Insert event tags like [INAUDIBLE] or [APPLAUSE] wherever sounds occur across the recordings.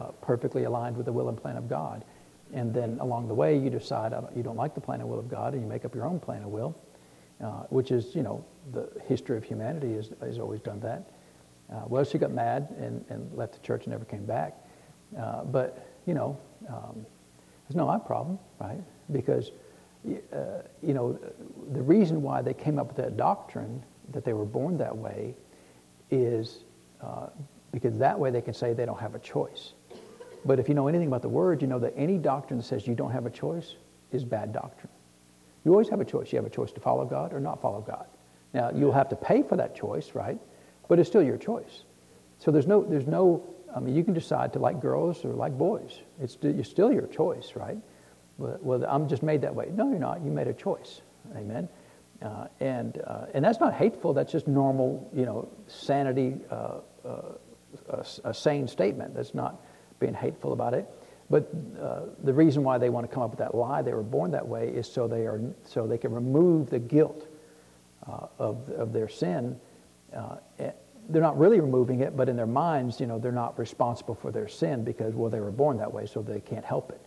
uh, perfectly aligned with the will and plan of God. And then along the way, you decide you don't like the plan and will of God, and you make up your own plan and will, uh, which is, you know, the history of humanity has, has always done that. Uh, well, she got mad and, and left the church and never came back. Uh, but, you know, um, it's not my problem, right? Because, uh, you know, the reason why they came up with that doctrine that they were born that way is because that way they can say they don't have a choice. But if you know anything about the Word, you know that any doctrine that says you don't have a choice is bad doctrine. You always have a choice. You have a choice to follow God or not follow God. Now, you'll have to pay for that choice, right? But it's still your choice. So there's no, there's no I mean, you can decide to like girls or like boys. It's, it's still your choice, right? Well, I'm just made that way. No, you're not. You made a choice. Amen. Uh, and, uh, and that's not hateful. That's just normal, you know, sanity, uh, uh a, a, sane statement. That's not being hateful about it. But uh, the reason why they want to come up with that lie, they were born that way, is so they, are, so they can remove the guilt uh, of, of their sin. Uh, they're not really removing it, but in their minds, you know, they're not responsible for their sin because, well, they were born that way, so they can't help it.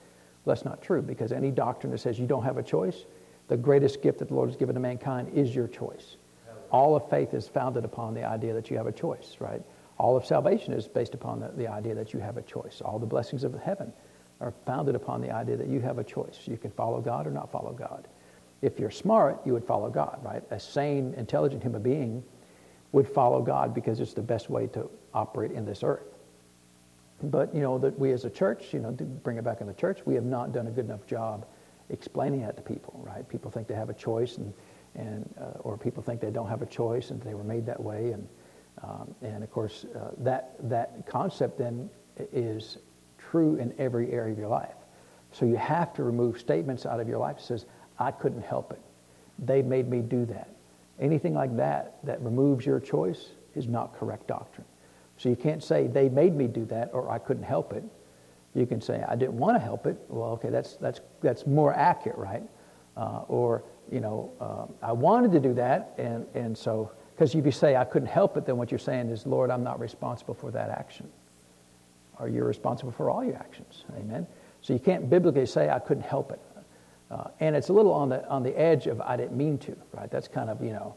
Well, that's not true because any doctrine that says you don't have a choice, the greatest gift that the Lord has given to mankind is your choice. All of faith is founded upon the idea that you have a choice, right? All of salvation is based upon the, the idea that you have a choice. All the blessings of heaven are founded upon the idea that you have a choice. You can follow God or not follow God. If you're smart, you would follow God, right? A sane, intelligent human being would follow God because it's the best way to operate in this earth. But, you know, that we as a church, you know, to bring it back in the church, we have not done a good enough job explaining that to people, right? People think they have a choice and, and uh, or people think they don't have a choice and they were made that way. And um, and of course, uh, that, that concept then is true in every area of your life. So you have to remove statements out of your life that says, I couldn't help it. They made me do that. Anything like that that removes your choice is not correct doctrine. So you can't say, they made me do that or I couldn't help it. You can say, I didn't want to help it. Well, okay, that's, that's, that's more accurate, right? Uh, or, you know, uh, I wanted to do that, and, and so because if you say, I couldn't help it, then what you're saying is, Lord, I'm not responsible for that action. Or you're responsible for all your actions. Amen? So you can't biblically say, I couldn't help it. Uh, and it's a little on the, on the edge of, I didn't mean to, right? That's kind of, you know,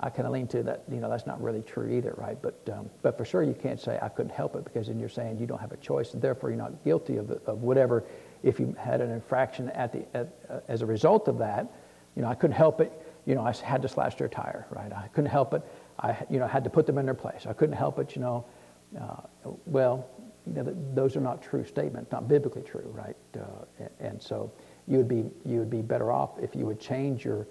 I kind of lean to that, you know, that's not really true either, right? But, um, but for sure you can't say, I couldn't help it, because then you're saying you don't have a choice, and therefore you're not guilty of, the, of whatever. If you had an infraction at the, at, uh, as a result of that, you know, I couldn't help it you know, I had to slash their tire, right? I couldn't help it. I, you know, had to put them in their place. I couldn't help it, you know. Uh, well, you know, those are not true statements, not biblically true, right? Uh, and so you would be you would be better off if you would change your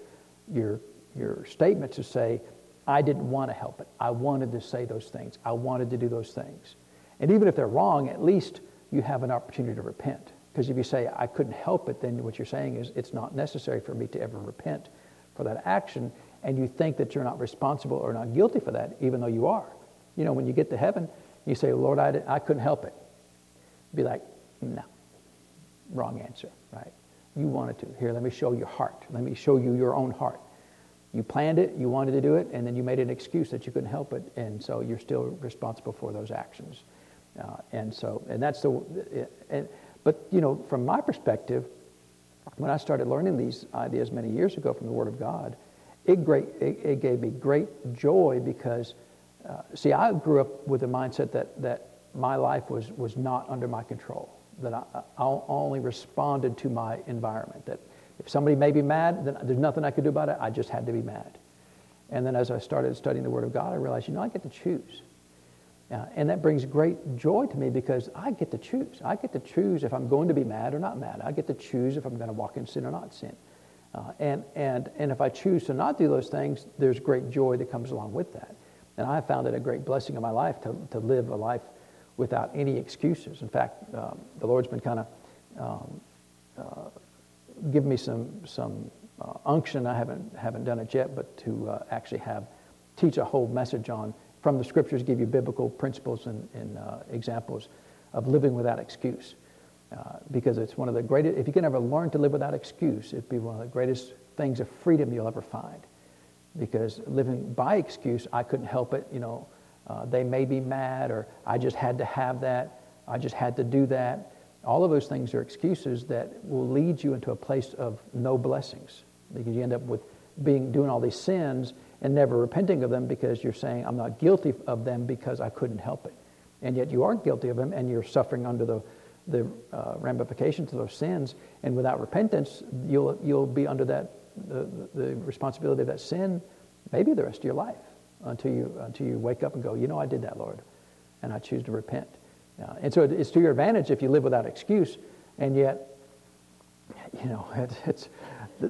your your statement to say, I didn't want to help it. I wanted to say those things. I wanted to do those things. And even if they're wrong, at least you have an opportunity to repent. Because if you say, I couldn't help it, then what you're saying is it's not necessary for me to ever repent for that action, and you think that you're not responsible or not guilty for that, even though you are. You know, when you get to heaven, you say, Lord, I, I couldn't help it. Be like, no, wrong answer, right? You wanted to. Here, let me show your heart. Let me show you your own heart. You planned it, you wanted to do it, and then you made an excuse that you couldn't help it, and so you're still responsible for those actions. Uh, and so, and that's the, and, but you know, from my perspective, when I started learning these ideas many years ago from the Word of God, it, great, it, it gave me great joy because, uh, see, I grew up with the mindset that, that my life was, was not under my control, that I, I only responded to my environment, that if somebody made me mad, then there's nothing I could do about it. I just had to be mad. And then as I started studying the Word of God, I realized, you know, I get to choose. Uh, and that brings great joy to me because I get to choose. I get to choose if I'm going to be mad or not mad. I get to choose if I'm going to walk in sin or not sin. Uh, and, and, and if I choose to not do those things, there's great joy that comes along with that. And I found it a great blessing in my life to, to live a life without any excuses. In fact, um, the Lord's been kind of um, uh, giving me some, some uh, unction. I haven't, haven't done it yet, but to uh, actually have teach a whole message on from the scriptures give you biblical principles and, and uh, examples of living without excuse. Uh, because it's one of the greatest, if you can ever learn to live without excuse, it'd be one of the greatest things of freedom you'll ever find. Because living by excuse, I couldn't help it, you know, uh, they made me mad or I just had to have that. I just had to do that. All of those things are excuses that will lead you into a place of no blessings because you end up with being doing all these sins and never repenting of them because you're saying I'm not guilty of them because I couldn't help it, and yet you are guilty of them and you're suffering under the the uh, ramifications of those sins, and without repentance, you'll you'll be under that the, the responsibility of that sin maybe the rest of your life until you until you wake up and go, you know, I did that, Lord, and I choose to repent. Uh, and so it's to your advantage if you live without excuse, and yet, you know, [LAUGHS] it's, it's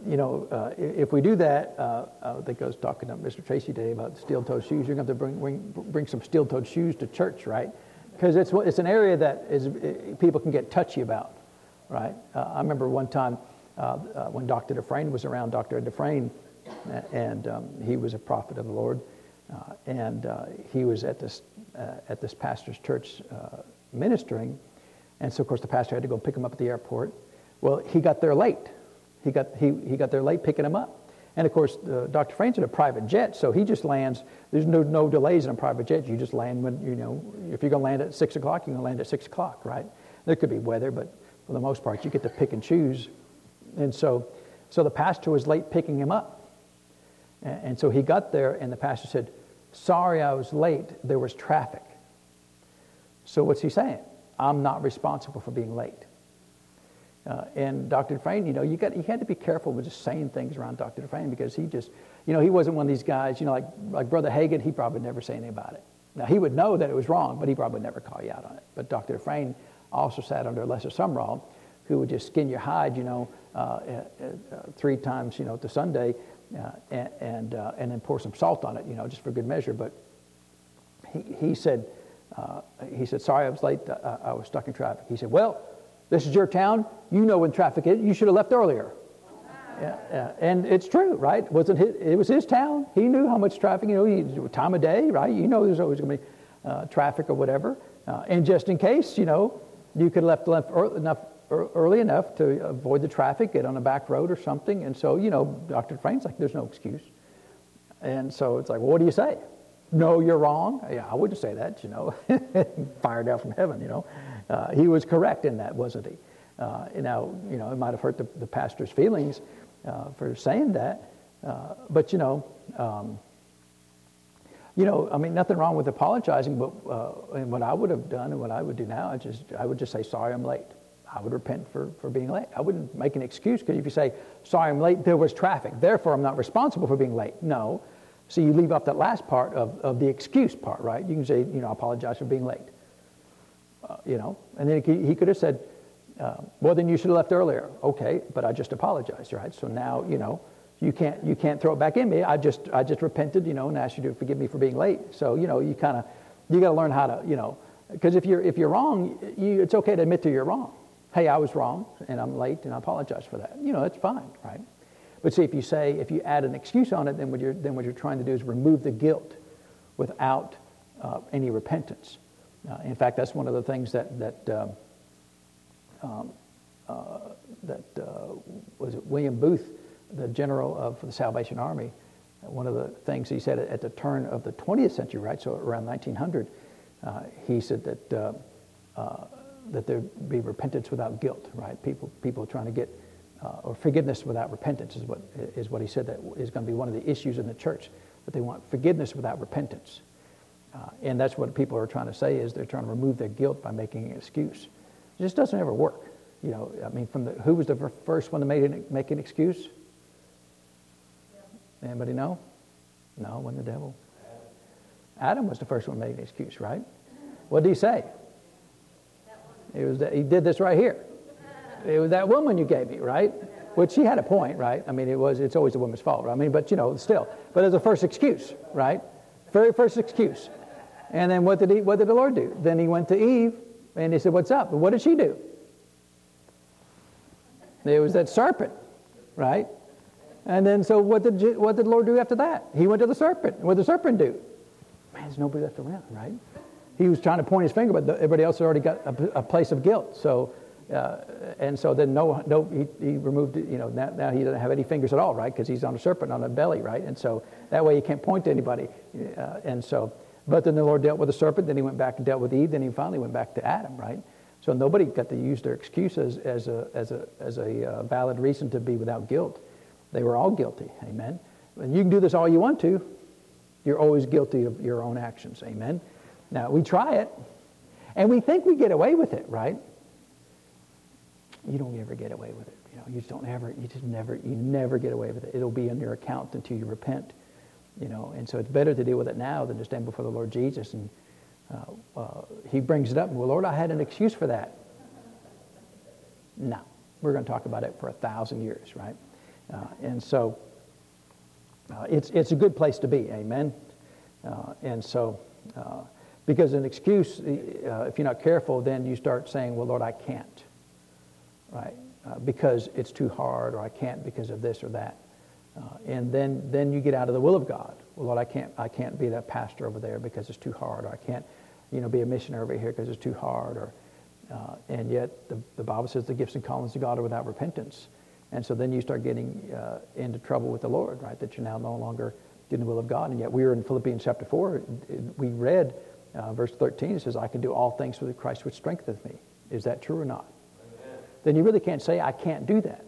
you know, uh, if we do that, uh, I think I was talking to Mr. Tracy today about steel-toed shoes. You're going to have to bring, bring, bring some steel-toed shoes to church, right? Because it's, it's an area that is, people can get touchy about, right? Uh, I remember one time uh, uh, when Dr. Dufresne was around, Dr. Dufresne, and um, he was a prophet of the Lord, uh, and he was at this, at this pastor's church ministering, and so of course the pastor had to go pick him up at the airport. Well, he got there late he got, he, he got there late picking him up. And of course, uh, Dr. Frank's in a private jet, so he just lands. There's no, no delays in a private jet. You just land when, you know, if you're going to land at 6 o'clock, you're going to land at 6 o'clock, right? There could be weather, but for the most part, you get to pick and choose. And so, so the pastor was late picking him up. And, and so he got there, and the pastor said, Sorry, I was late. There was traffic. So what's he saying? I'm not responsible for being late. Uh, and Dr. Dufresne, you know, you, got, you had to be careful with just saying things around Dr. Dufresne because he just, you know, he wasn't one of these guys, you know, like, like Brother Hagin, he probably never say anything about it. Now, he would know that it was wrong, but he probably would never call you out on it. But Dr. Dufresne also sat under Lester Sumrall, who would just skin your hide, you know, uh, uh, uh, three times, you know, to Sunday, uh, and, and, uh, and then pour some salt on it, you know, just for good measure. But he, he said, he said, sorry, I was late. I was stuck in traffic. He said, well, this is your town. You know when traffic is. You should have left earlier. Yeah, yeah. And it's true, right? Wasn't his, it was his town. He knew how much traffic, you know, he, time of day, right? You know there's always going to be uh, traffic or whatever. Uh, and just in case, you know, you could have left, early enough, early enough to avoid the traffic, get on a back road or something. And so, you know, Dr. Frank's like, there's no excuse. And so it's like, well, what do you say? No, you're wrong. Yeah, I wouldn't say that, you know. [LAUGHS] Fired out from heaven, you know. Uh, he was correct in that, wasn't he? Uh, now, you know, it might have hurt the, the pastor's feelings uh, for saying that, uh, but you know, um, you know, I mean, nothing wrong with apologizing, but uh, and what I would have done and what I would do now, I just, I would just say, sorry, I'm late. I would repent for, for being late. I wouldn't make an excuse because if you say, sorry, I'm late, there was traffic, therefore I'm not responsible for being late. No. So you leave off that last part of, of the excuse part, right? You can say, you know, I apologize for being late. Uh, you know, and then he, he could have said, uh, well, then you should have left earlier. Okay, but I just apologized, right? So now, you know, you can't, you can't throw it back in me. I just, I just repented, you know, and asked you to forgive me for being late. So, you know, you kind of, you got to learn how to, you know, because if you're, if you're wrong, you, it's okay to admit to you're wrong. Hey, I was wrong, and I'm late, and I apologize for that. You know, that's fine, right? But see, if you say, if you add an excuse on it, then what you're, then what you're trying to do is remove the guilt without uh, any repentance. Uh, in fact, that's one of the things that, that, um, um uh, that uh, was William Booth, the general of the Salvation Army, one of the things he said at the turn of the 20th century, right, so around 1900, uh, he said that, uh, uh, that there'd be repentance without guilt, right? People, people trying to get, or forgiveness without repentance is what, is what he said that is going to be one of the issues in the church, that they want forgiveness without repentance. Uh, and that's what people are trying to say is they're trying to remove their guilt by making an excuse. It just doesn't ever work. You know, I mean, from the, who was the first one to make an, make an excuse? Anybody know? No, it wasn't the devil. Adam was the first one to make an excuse, right? What did he say? It was that he did this right here. It was that woman you gave me, right? Which she had a point, right? I mean, it was. It's always the woman's fault. I mean, but you know, still. But as a first excuse, right? Very first excuse. And then what did, he, what did the Lord do? Then he went to Eve and he said, What's up? And what did she do? There was that serpent, right? And then so what did, what did the Lord do after that? He went to the serpent. What did the serpent do? Man, there's nobody left around, right? He was trying to point his finger, but everybody else had already got a, a place of guilt. So, uh, and so then no, no, he, he removed it. You know, now, now, he doesn't have any fingers at all, right? Because he's on a serpent on a belly, right? And so that way he can't point to anybody. Uh, and so, but then the Lord dealt with the serpent, then he went back and dealt with Eve, then he finally went back to Adam, right? So nobody got to use their excuses as, a, as a, as a uh, valid reason to be without guilt. They were all guilty. Amen. And you can do this all you want to. You're always guilty of your own actions. Amen. Now, we try it, and we think we get away with it, right? You don't ever get away with it. You know, you just don't ever, you just never, you never get away with it. It'll be in your account until you repent. You know, and so it's better to deal with it now than to stand before the Lord Jesus and uh, uh, he brings it up. Well, Lord, I had an excuse for that. No, we're going to talk about it for a thousand years, right? Uh, and so uh, it's, it's a good place to be, amen? Uh, and so, uh, because an excuse, if you're not careful, then you start saying, well, Lord, I can't, right? because it's too hard, or I can't because of this or that. And then, then you get out of the will of God. Well, Lord, I can't, I can't be that pastor over there because it's too hard, or I can't you know, be a missionary over here because it's too hard. Or, uh, and yet the, the Bible says the gifts and callings of God are without repentance. And so then you start getting uh, into trouble with the Lord, right? That you're now no longer doing the will of God. And yet we were in Philippians chapter 4. We read uh, verse 13. It says, I can do all things through Christ which strengtheneth me. Is that true or not? Amen. Then you really can't say, I can't do that.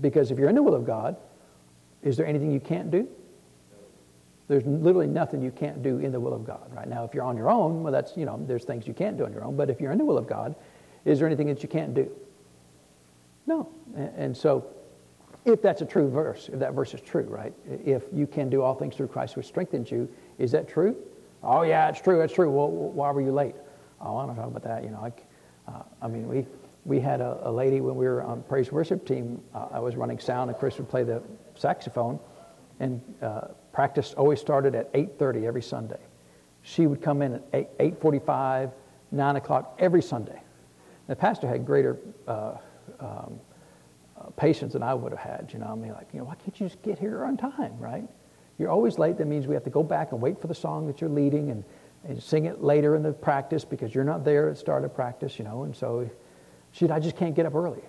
Because if you're in the will of God, is there anything you can't do? There's literally nothing you can't do in the will of God. Right now, if you're on your own, well, that's, you know, there's things you can't do on your own. But if you're in the will of God, is there anything that you can't do? No. And so, if that's a true verse, if that verse is true, right? If you can do all things through Christ which strengthens you, is that true? Oh, yeah, it's true, it's true. Well, why were you late? Oh, I don't talk about that. You know, I, uh, I mean, we, we had a, a, lady when we were on praise worship team. Uh, I was running sound, and Chris would play the saxophone. And uh, Practice always started at 8.30 every Sunday. She would come in at 8, 8.45, 9 o'clock every Sunday. The pastor had greater uh, um, uh, patience than I would have had. You know, I mean, like, you know, why can't you just get here on time, right? You're always late. That means we have to go back and wait for the song that you're leading and, and sing it later in the practice because you're not there at start of practice, you know. And so she I just can't get up early.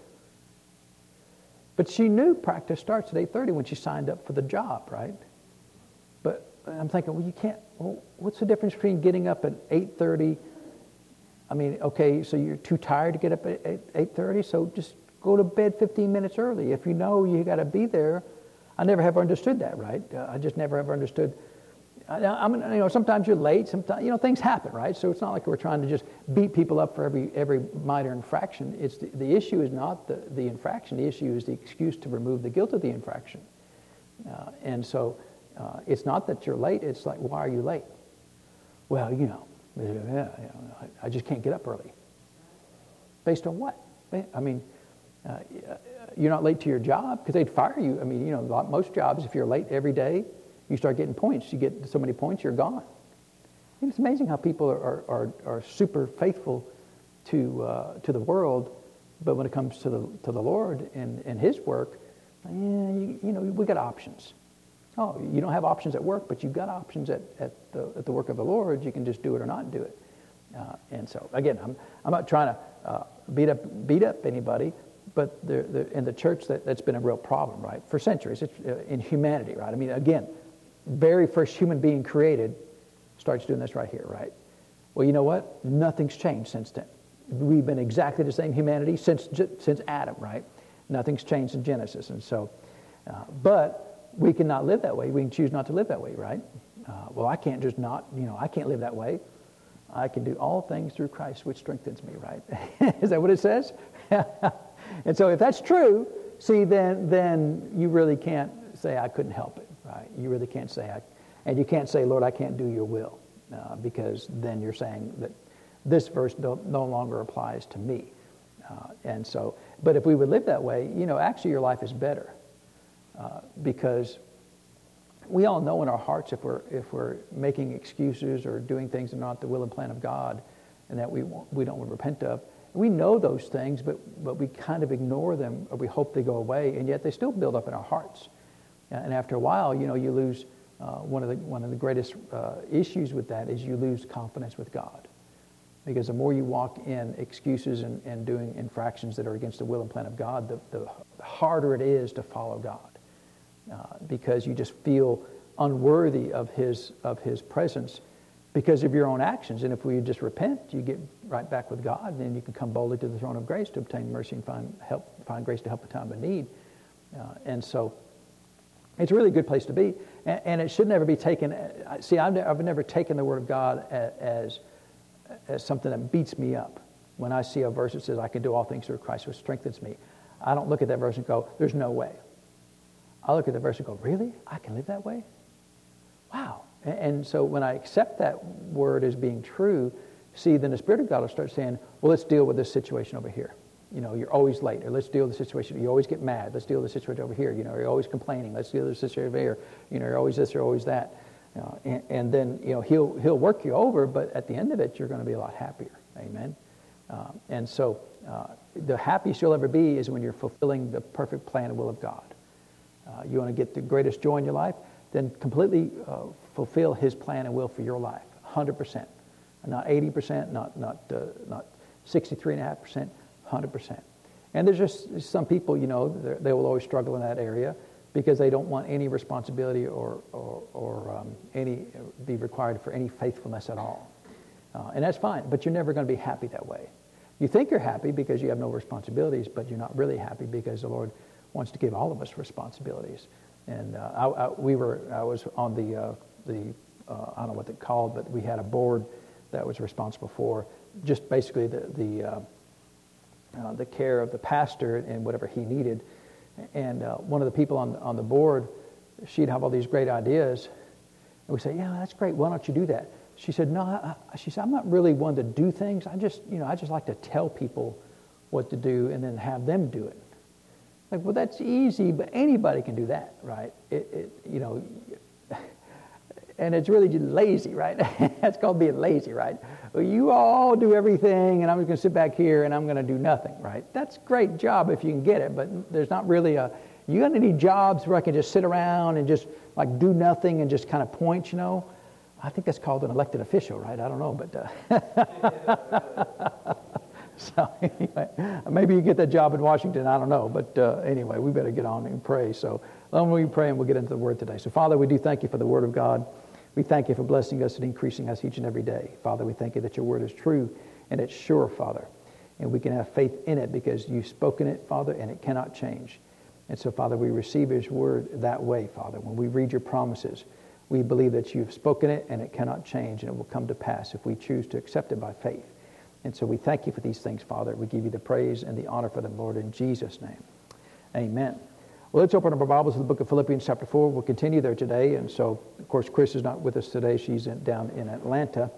But she knew practice starts at 8.30 when she signed up for the job, right? But I'm thinking, well, you can't. Well, what's the difference between getting up at 8:30? I mean, okay, so you're too tired to get up at 8:30, so just go to bed 15 minutes early. If you know you got to be there, I never have understood that, right? I just never ever understood. I, mean, you know, sometimes you're late. Sometimes, you know, things happen, right? So it's not like we're trying to just beat people up for every every minor infraction. It's the, the issue is not the, the infraction. The issue is the excuse to remove the guilt of the infraction. Uh, and so uh, it's not that you're late, it's like, why are you late? Well, you know, I just can't get up early. Based on what? I mean, uh, you're not late to your job because they'd fire you. I mean, you know, most jobs, if you're late every day, you start getting points. You get so many points, you're gone. It's amazing how people are, are, are super faithful to, uh, to the world, but when it comes to the, to the Lord and, and His work, yeah, you, you know, we got options. Oh, you don't have options at work, but you've got options at, at, the, at the work of the Lord. You can just do it or not do it. Uh, and so, again, I'm, I'm not trying to uh, beat, up, beat up anybody, but the, the, in the church, that, that's been a real problem, right? For centuries, it's uh, in humanity, right? I mean, again, very first human being created starts doing this right here, right? Well, you know what? Nothing's changed since then. We've been exactly the same humanity since, since Adam, right? Nothing's changed in Genesis. And so, uh, but we cannot live that way. We can choose not to live that way, right? Uh, well, I can't just not, you know, I can't live that way. I can do all things through Christ, which strengthens me, right? [LAUGHS] Is that what it says? [LAUGHS] and so if that's true, see, then, then you really can't say, I couldn't help it, right? You really can't say, I, and you can't say, Lord, I can't do your will, uh, because then you're saying that this verse no, no longer applies to me. Uh, and so, but if we would live that way, you know, actually your life is better uh, because we all know in our hearts if we're, if we're making excuses or doing things that are not the will and plan of God and that we, we don't repent of. We know those things, but, but we kind of ignore them or we hope they go away, and yet they still build up in our hearts. And after a while, you know, you lose uh, one, of the, one of the greatest uh, issues with that is you lose confidence with God. Because the more you walk in excuses and, and doing infractions that are against the will and plan of God, the, the harder it is to follow God uh, because you just feel unworthy of his, of his presence because of your own actions. And if we just repent, you get right back with God, and then you can come boldly to the throne of grace to obtain mercy and find help, find grace to help in time of need. Uh, and so, it's a really good place to be, and, and it should never be taken. Uh, see, I've, I've never taken the Word of God as, as something that beats me up. When I see a verse that says, "I can do all things through Christ who strengthens me," I don't look at that verse and go, "There's no way." I look at the verse and go, "Really? I can live that way?" Wow. And so when I accept that word as being true, see, then the Spirit of God will start saying, well, let's deal with this situation over here. You know, you're always late, or let's deal with the situation. You always get mad. Let's deal with the situation over here. You know, you're always complaining. Let's deal with the situation over here. You know, you're always this or always that. You know, and, and, then, you know, he'll, he'll work you over, but at the end of it, you're going to be a lot happier. Amen. Uh, and so uh, the happiest you'll ever be is when you're fulfilling the perfect plan and will of God. Uh, you want to get the greatest joy in your life? Then completely uh, fulfill His plan and will for your life, 100%. Not 80%, not, not, uh, not 63.5%, 100%. And there's just some people, you know, they will always struggle in that area because they don't want any responsibility or, or, or um, any, be required for any faithfulness at all. Uh, and that's fine, but you're never going to be happy that way. You think you're happy because you have no responsibilities, but you're not really happy because the Lord wants to give all of us responsibilities. And uh, I, I, we were, I was on the uh, the, uh, I don't know what they're called, but we had a board that was responsible for just basically the, the, uh, the care of the pastor and whatever he needed. And uh, one of the people on, on the board, she'd have all these great ideas. And we say, yeah, that's great. Why don't you do that? She said, no, I, she said, I'm not really one to do things. I just, you know, I just like to tell people what to do and then have them do it. Like, well, that's easy, but anybody can do that, right? It, it, you know, and it's really just lazy, right? [LAUGHS] That's called being lazy, right? Well, you all do everything, and I'm just going to sit back here and I'm going to do nothing, right? That's great job if you can get it, but there's not really a. You're going to need jobs where I can just sit around and just like do nothing and just kind of point, you know? I think that's called an elected official, right? I don't know, but. Uh, [LAUGHS] so anyway, maybe you get that job in Washington. I don't know, but uh, anyway, we better get on and pray. So let me pray and we'll get into the Word today. So Father, we do thank you for the Word of God. We thank you for blessing us and increasing us each and every day. Father, we thank you that your word is true and it's sure, Father. And we can have faith in it because you've spoken it, Father, and it cannot change. And so, Father, we receive his word that way, Father. When we read your promises, we believe that you've spoken it and it cannot change and it will come to pass if we choose to accept it by faith. And so we thank you for these things, Father. We give you the praise and the honor for them, Lord, in Jesus' name. Amen. Well, let's open up our Bibles to the book of Philippians, chapter 4. We'll continue there today. And so, of course, Chris is not with us today. She's in, down in Atlanta.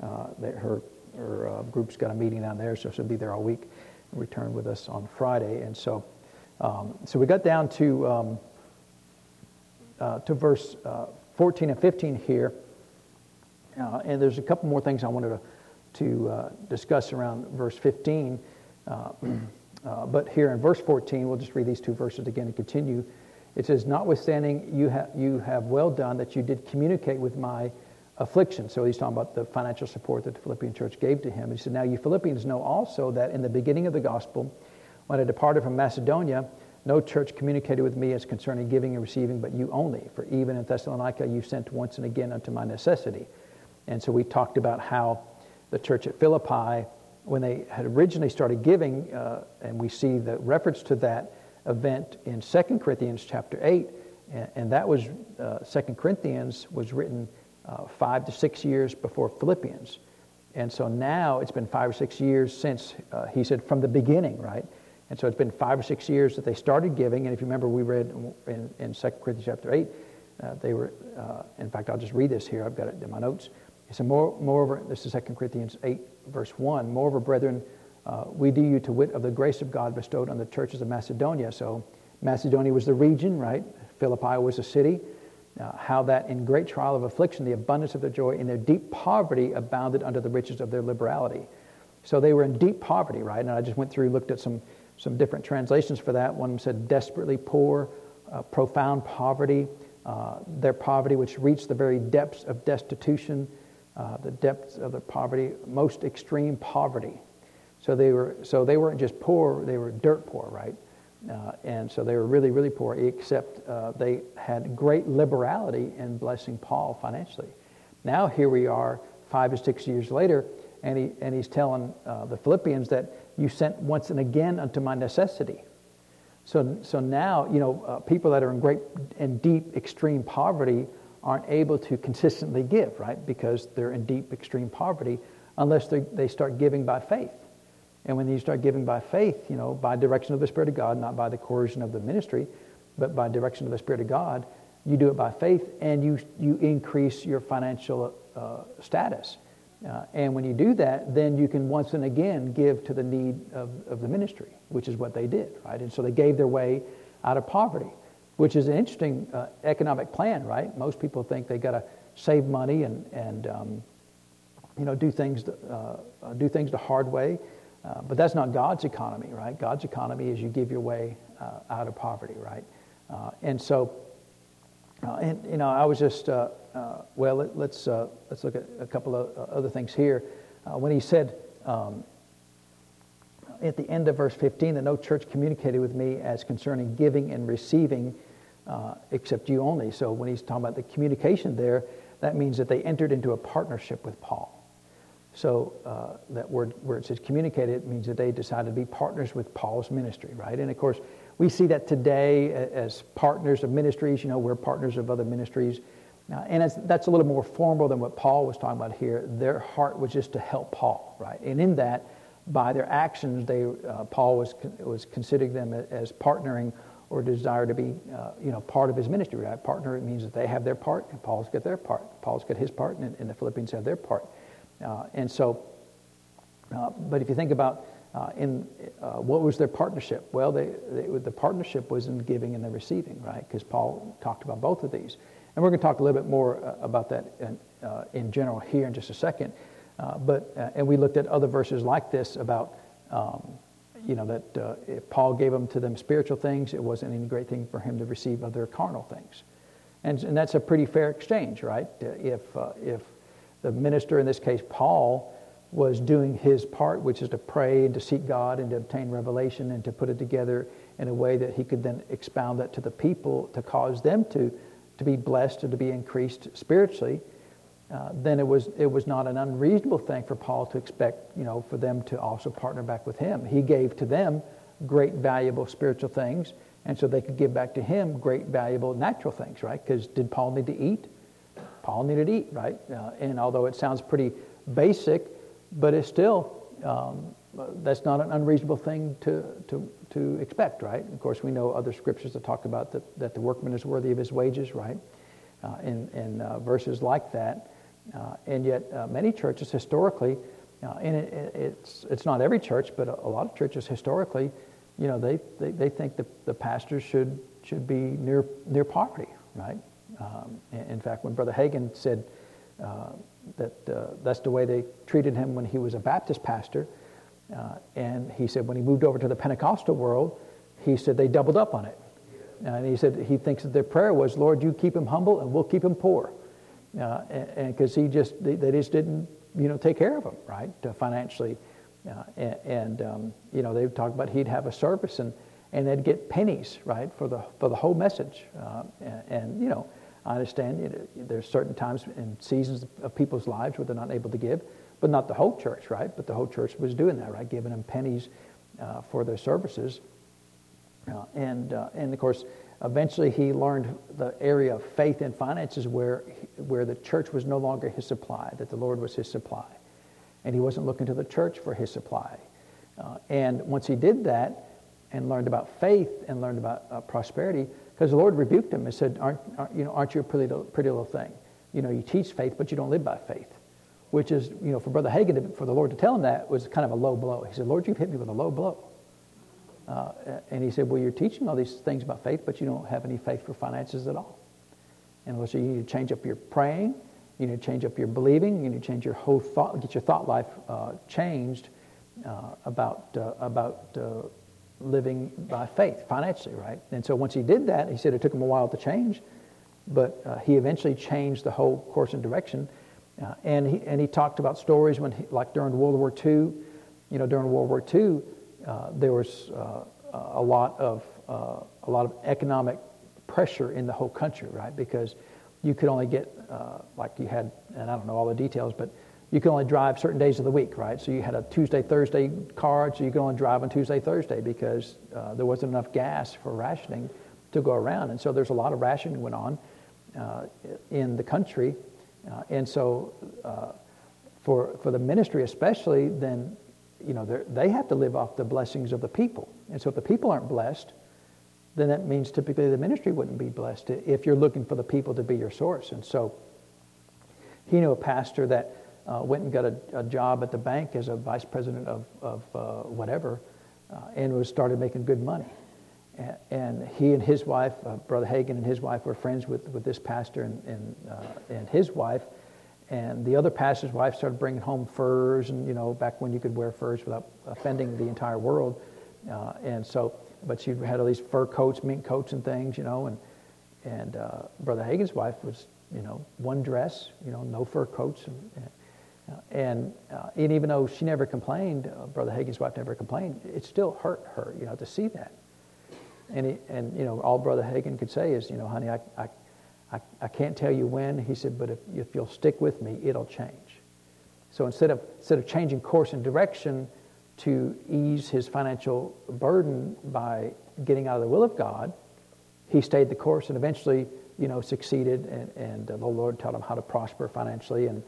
Uh, her her uh, group's got a meeting down there, so she'll be there all week and return with us on Friday. And so, um, so we got down to, um, uh, to verse uh, 14 and 15 here. Uh, and there's a couple more things I wanted to, to uh, discuss around verse 15. [CLEARS THROAT] Uh, but here in verse 14, we'll just read these two verses again and continue. It says, Notwithstanding, you, ha- you have well done that you did communicate with my affliction. So he's talking about the financial support that the Philippian church gave to him. He said, Now you Philippians know also that in the beginning of the gospel, when I departed from Macedonia, no church communicated with me as concerning giving and receiving, but you only. For even in Thessalonica, you sent once and again unto my necessity. And so we talked about how the church at Philippi when they had originally started giving, uh, and we see the reference to that event in 2 Corinthians chapter 8, and, and that was, uh, 2 Corinthians was written uh, five to six years before Philippians. And so now it's been five or six years since, uh, he said, from the beginning, right? And so it's been five or six years that they started giving. And if you remember, we read in, in 2 Corinthians chapter 8, uh, they were, uh, in fact, I'll just read this here. I've got it in my notes. He said, More, Moreover, this is 2 Corinthians 8, verse 1. Moreover, brethren, uh, we do you to wit of the grace of God bestowed on the churches of Macedonia. So Macedonia was the region, right? Philippi was a city. Uh, how that in great trial of affliction, the abundance of their joy, in their deep poverty, abounded under the riches of their liberality. So they were in deep poverty, right? And I just went through, looked at some, some different translations for that. One said desperately poor, uh, profound poverty, uh, their poverty which reached the very depths of destitution, uh, the depths of the poverty, most extreme poverty. So they were so they weren't just poor; they were dirt poor, right? Uh, and so they were really, really poor. Except uh, they had great liberality in blessing Paul financially. Now here we are, five or six years later, and, he, and he's telling uh, the Philippians that you sent once and again unto my necessity. So, so now, you know, uh, people that are in great and deep extreme poverty aren't able to consistently give, right? Because they're in deep extreme poverty unless they, they start giving by faith. And when you start giving by faith, you know, by direction of the Spirit of God, not by the coercion of the ministry, but by direction of the Spirit of God, you do it by faith and you, you increase your financial uh, status. Uh, and when you do that, then you can once and again give to the need of, of the ministry, which is what they did, right? And so they gave their way out of poverty, which is an interesting uh, economic plan, right? Most people think they got to save money and, and um, you know, do things, uh, do things the hard way. Uh, but that's not God's economy, right? God's economy is you give your way uh, out of poverty, right? Uh, and so, and you know, I was just uh, well, let, us let's, uh, let's look at a couple of uh, other things here. Uh, when he said um, at the end of verse 15 that no church communicated with me as concerning giving and receiving uh, except you only. So when he's talking about the communication there, that means that they entered into a partnership with Paul. So uh, that word where it says communicated it means that they decided to be partners with Paul's ministry, right? And of course, we see that today as partners of ministries. You know, we're partners of other ministries. Uh, and that's a little more formal than what Paul was talking about here. Their heart was just to help Paul, right? And in that, by their actions, they, uh, Paul was, was considering them as partnering or desire to be, uh, you know, part of his ministry, right? Partner, it means that they have their part and Paul's got their part. Paul's got his part and, and the Philippians have their part. Uh, and so, uh, but if you think about uh, in what was their partnership? Well, they, they, the partnership was in giving and the receiving, right? Because Paul talked about both of these. And we're going to talk a little bit more uh, about that in, uh, in, general here in just a second. Uh, but, uh, and we looked at other verses like this about, um, you know, that uh, if Paul gave them to them spiritual things, it wasn't any great thing for him to receive other carnal things. And, and that's a pretty fair exchange, right? If, if the minister, in this case Paul, was doing his part, which is to pray and to seek God and to obtain revelation and to put it together in a way that he could then expound that to the people to cause them to to be blessed and to be increased spiritually, uh, then it was, it was not an unreasonable thing for Paul to expect, you know, for them to also partner back with him. He gave to them great, valuable spiritual things, and so they could give back to him great, valuable natural things, right? Because did Paul need to eat? Paul needed to eat, right? Uh, and although it sounds pretty basic, but it's still, um, that's not an unreasonable thing to, to, to expect, right? Of course, we know other scriptures that talk about that, that the workman is worthy of his wages, right? Uh, in in uh, verses like that. Uh, and yet, uh, many churches historically, uh, and it, it's, it's not every church, but a, a, lot of churches historically, you know, they, they, they think the, the pastors should, should be near, near poverty, right? Um, in fact, when Brother Hagin said uh, that that's the way they treated him when he was a Baptist pastor, uh, and he said when he moved over to the Pentecostal world, he said they doubled up on it. and he said he thinks that their prayer was, Lord, you keep him humble and we'll keep him poor. Uh, and because he just, they, they, just didn't, you know, take care of him, right, uh, financially. Uh, and, and um, you know, they talked about he'd have a service and, and they'd get pennies, right, for the, for the whole message. Uh, and, and, you know, I understand you know, there's certain times and seasons of people's lives where they're not able to give but not the whole church, right? But the whole church was doing that, right? Giving them pennies uh, for their services. Uh, and, uh, and of course, eventually he learned the area of faith and finances where, where the church was no longer his supply, that the Lord was his supply. And he wasn't looking to the church for his supply. Uh, and once he did that and learned about faith and learned about uh, prosperity, because the Lord rebuked him and said, aren't, aren't, you know, aren't you a pretty little, pretty little thing? You know, you teach faith, but you don't live by faith which is, you know, for Brother Hagin, for the Lord to tell him that was kind of a low blow. He said, Lord, you've hit me with a low blow. Uh, and he said, well, you're teaching all these things about faith, but you don't have any faith for finances at all. And so you need to change up your praying, you need to change up your believing, you need to change your whole thought, get your thought life uh, changed uh, about, uh, about uh, living by faith financially, right? And so once he did that, he said it took him a while to change, but uh, he eventually changed the whole course and direction and, he, and he talked about stories when, he, like during World War II, you know, during World War II, uh, there was uh, a lot of uh, a lot of economic pressure in the whole country, right? Because you could only get uh, like you had, and I don't know all the details, but you could only drive certain days of the week, right? So you had a Tuesday, Thursday card, so you could only drive on Tuesday, Thursday because there wasn't enough gas for rationing to go around. And so there's a lot of rationing went on in the country. And so for, for the ministry especially, then, you know, they have to live off the blessings of the people. And so if the people aren't blessed, then that means typically the ministry wouldn't be blessed if you're looking for the people to be your source. And so he knew a pastor that uh, went and got a, a, job at the bank as a vice president of, of uh, whatever uh, and was started making good money. And, he and his wife, uh, Brother Hagin and his wife, were friends with, with this pastor and, and, uh, and his wife. And the other pastor's wife started bringing home furs, and you know, back when you could wear furs without offending the entire world. Uh, and so, but she had all these fur coats, mink coats, and things, you know. And and uh, Brother Hagin's wife was, you know, one dress, you know, no fur coats. And, and, uh, and even though she never complained, uh, Brother Hagin's wife never complained, it still hurt her, you know, to see that. And, he, and you know, all Brother Hagin could say is, you know, honey, I, I, I, I can't tell you when. He said, but if, if you'll stick with me, it'll change. So instead of, instead of changing course and direction to ease his financial burden by getting out of the will of God, he stayed the course and eventually, you know, succeeded. And, and uh, the Lord taught him how to prosper financially, and,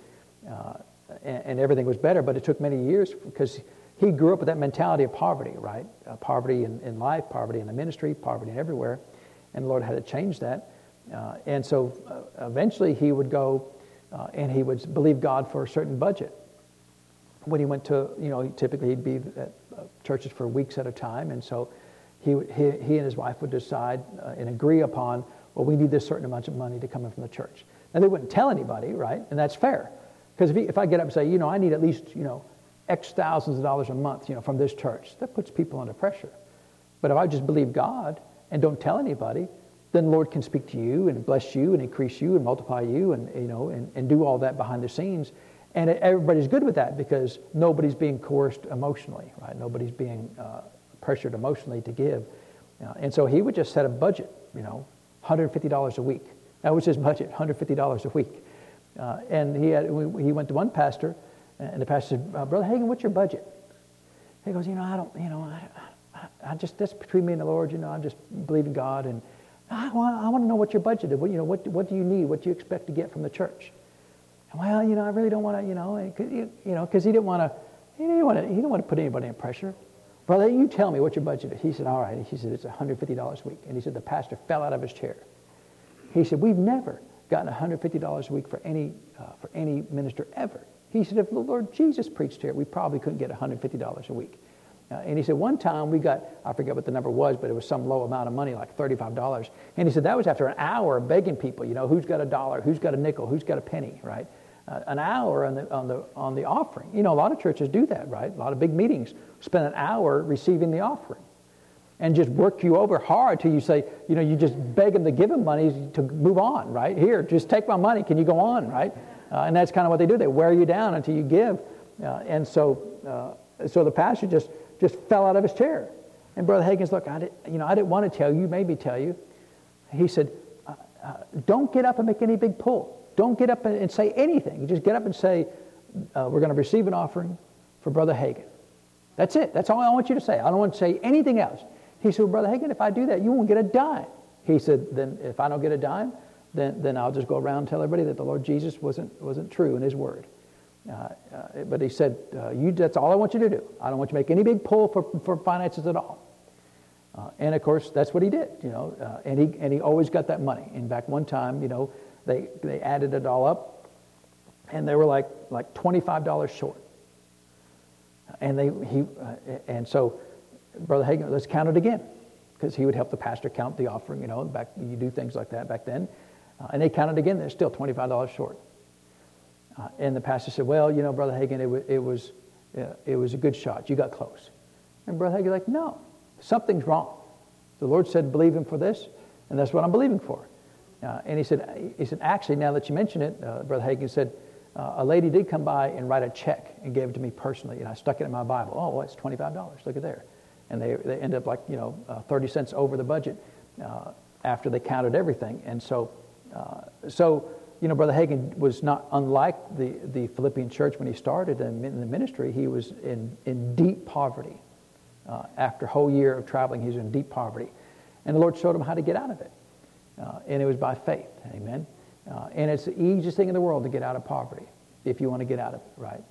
uh, and, and, everything was better. But it took many years because he grew up with that mentality of poverty, right? Uh, poverty in, in life, poverty in the ministry, poverty everywhere. And the Lord had to change that. Uh, and so uh, eventually he would go uh, and he would believe God for a certain budget. When he went to, you know, typically he'd be at churches for weeks at a time. And so he, he, he and his wife would decide and agree upon, well, we need this certain amount of money to come in from the church. Now they wouldn't tell anybody, right? And that's fair. Because if, if I get up and say, you know, I need at least, you know, X thousands of dollars a month, you know, from this church, that puts people under pressure. But if I just believe God and don't tell anybody, then the Lord can speak to you and bless you and increase you and multiply you and, you know, and, and do all that behind the scenes. And everybody's good with that because nobody's being coerced emotionally, right? Nobody's being uh, pressured emotionally to give. Uh, and so he would just set a budget, you know, $150 a week. That was his budget, $150 a week. Uh, and he, had, he went to one pastor, and the pastor said, uh, Brother Hagin, what's your budget? He goes, you know, I don't, you know, I, I, I just, that's between me and the Lord, you know, I'm just believing God, and I want, I want to know what your budget is. What, you know, what, what do you need? What do you expect to get from the church? And, well, you know, I really don't want to, you know, you, you know, because he didn't want to, he didn't want to, he didn't want to put anybody in pressure. Brother, you tell me what your budget is. He said, all right. He said, it's $150 a week. And he said, the pastor fell out of his chair. He said, we've never gotten $150 a week for any, uh, for any minister ever. He said, if the Lord Jesus preached here, we probably couldn't get $150 a week. Uh, and he said, one time we got, I forget what the number was, but it was some low amount of money, like $35. And he said, that was after an hour of begging people, you know, who's got a dollar, who's got a nickel, who's got a penny, right? Uh, an hour on the, on, the, on the offering. You know, a lot of churches do that, right? A lot of big meetings spend an hour receiving the offering and just work you over hard till you say, you know, you just beg them to give them money to move on, right? Here, just take my money. Can you go on, right? Uh, and that's kind of what they do. They wear you down until you give. Uh, and so, uh, so the pastor just, just fell out of his chair. And Brother Hagin's, look, I, did, you know, I didn't want to tell you, maybe tell you. He said, uh, uh, don't get up and make any big pull. Don't get up and, and say anything. You just get up and say, uh, we're going to receive an offering for Brother Hagin. That's it. That's all I want you to say. I don't want to say anything else. He said, well, Brother Hagin, if I do that, you won't get a dime. He said, then if I don't get a dime, then, then I'll just go around and tell everybody that the Lord Jesus wasn't, wasn't true in his word. Uh, uh, but he said, uh, you, that's all I want you to do. I don't want you to make any big pull for, for finances at all. Uh, and of course, that's what he did, you know, uh, and, he, and he always got that money. In fact, one time, you know, they, they added it all up, and they were like, like $25 short. And, they, he, and so Brother Hagin, let's count it again, because he would help the pastor count the offering, you know, back, you do things like that back then. And they counted again, they're still $25 short. Uh, and the pastor said, well, you know, Brother Hagin, it, was, it, was, uh, it was a good shot. You got close. And Brother Hagin like, no, something's wrong. The Lord said, believe him for this, and that's what I'm believing for. Uh, and he said, he said, actually, now that you mention it, uh, Brother Hagin said, uh, a lady did come by and write a check and gave it to me personally, and I stuck it in my Bible. Oh, well, it's $25. Look at there. And they, they ended up like, you know, 30 cents over the budget after they counted everything. And so uh, so you know, Brother Hagin was not unlike the, the Philippian church when he started in, in the ministry. He was in, in deep poverty. Uh, after a whole year of traveling, he was in deep poverty. And the Lord showed him how to get out of it. Uh, and it was by faith. Amen. Uh, and it's the easiest thing in the world to get out of poverty if you want to get out of it, right?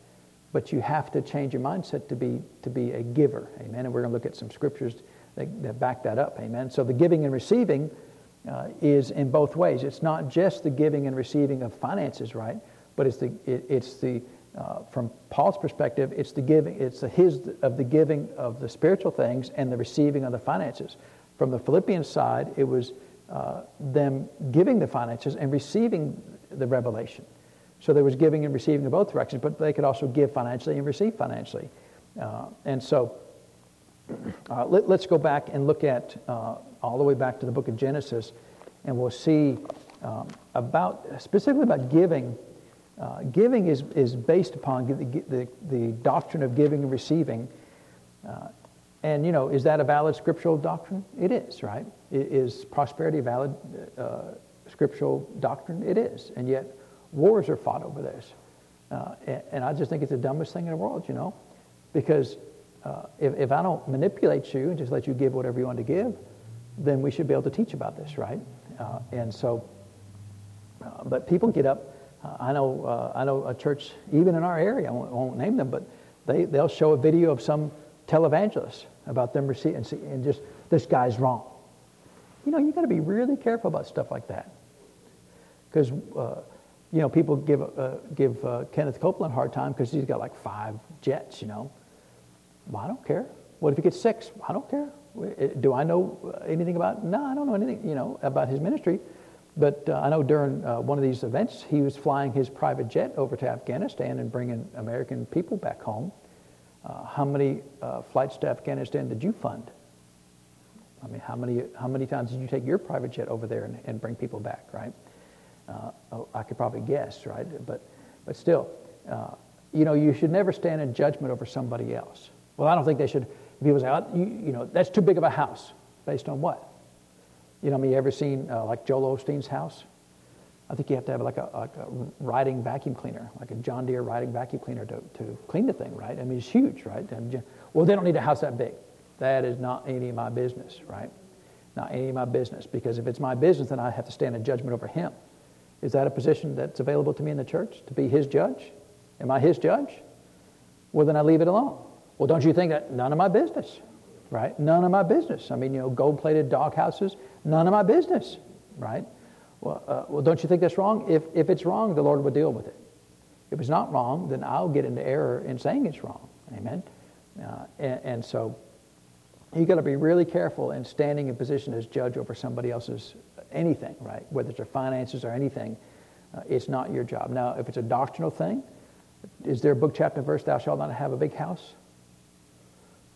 But you have to change your mindset to be, to be a giver. Amen. And we're going to look at some scriptures that, that back that up. Amen. So the giving and receiving uh, is in both ways. It's not just the giving and receiving of finances, right? But it's the, it, it's the uh, from Paul's perspective, it's the giving, it's the his of the giving of the spiritual things and the receiving of the finances. From the Philippian side, it was uh, them giving the finances and receiving the revelation. So there was giving and receiving in both directions, but they could also give financially and receive financially. Uh, and so uh, let, us go back and look at uh, all the way back to the book of Genesis, and we'll see um, about specifically about giving. Uh, giving is, is based upon the, the, the, doctrine of giving and receiving. Uh, and, you know, is that a valid scriptural doctrine? It is, right? Is prosperity a valid uh, scriptural doctrine? It is. And yet, wars are fought over this. Uh, and, and I just think it's the dumbest thing in the world, you know? Because uh, if, if I don't manipulate you and just let you give whatever you want to give, then we should be able to teach about this, right? Uh, and so, uh, but people get up. Uh, I know, uh, I know a church, even in our area, I won't, won't, name them, but they, they'll show a video of some televangelist about them receiving, and, and just, this guy's wrong. You know, you got to be really careful about stuff like that. Because, uh, you know, people give, uh, give Kenneth Copeland a hard time because he's got like five jets, you know. Well, I don't care. What if he gets six? I don't care. Do I know anything about? No, I don't know anything, you know, about his ministry. But uh, I know during uh, one of these events, he was flying his private jet over to Afghanistan and bringing American people back home. Uh, how many uh, flights to Afghanistan did you fund? I mean, how many, how many times did you take your private jet over there and, and bring people back, right? Uh, oh, I could probably guess, right? But, but still, uh, you know, you should never stand in judgment over somebody else. Well, I don't think they should People say, oh, you, you, know, that's too big of a house. Based on what? You know, mean, you ever seen uh, like Joel Osteen's house? I think you have to have like a, like a riding vacuum cleaner, like a John Deere riding vacuum cleaner to, to clean the thing, right? I mean, it's huge, right? Well, they don't need a house that big. That is not any of my business, right? Not any of my business. Because if it's my business, then I have to stand in judgment over him. Is that a position that's available to me in the church to be his judge? Am I his judge? Well, then I leave it alone. Well, don't you think that? None of my business, right? None of my business. I mean, you know, gold plated dog houses, none of my business, right? Well, uh, well, don't you think that's wrong? If, if it's wrong, the Lord will deal with it. If it's not wrong, then I'll get into error in saying it's wrong. Amen? Uh, and, and, so you've got to be really careful in standing in position as judge over somebody else's anything, right? Whether it's their finances or anything, uh, it's not your job. Now, if it's a doctrinal thing, is there a book, chapter, verse, thou shalt not have a big house?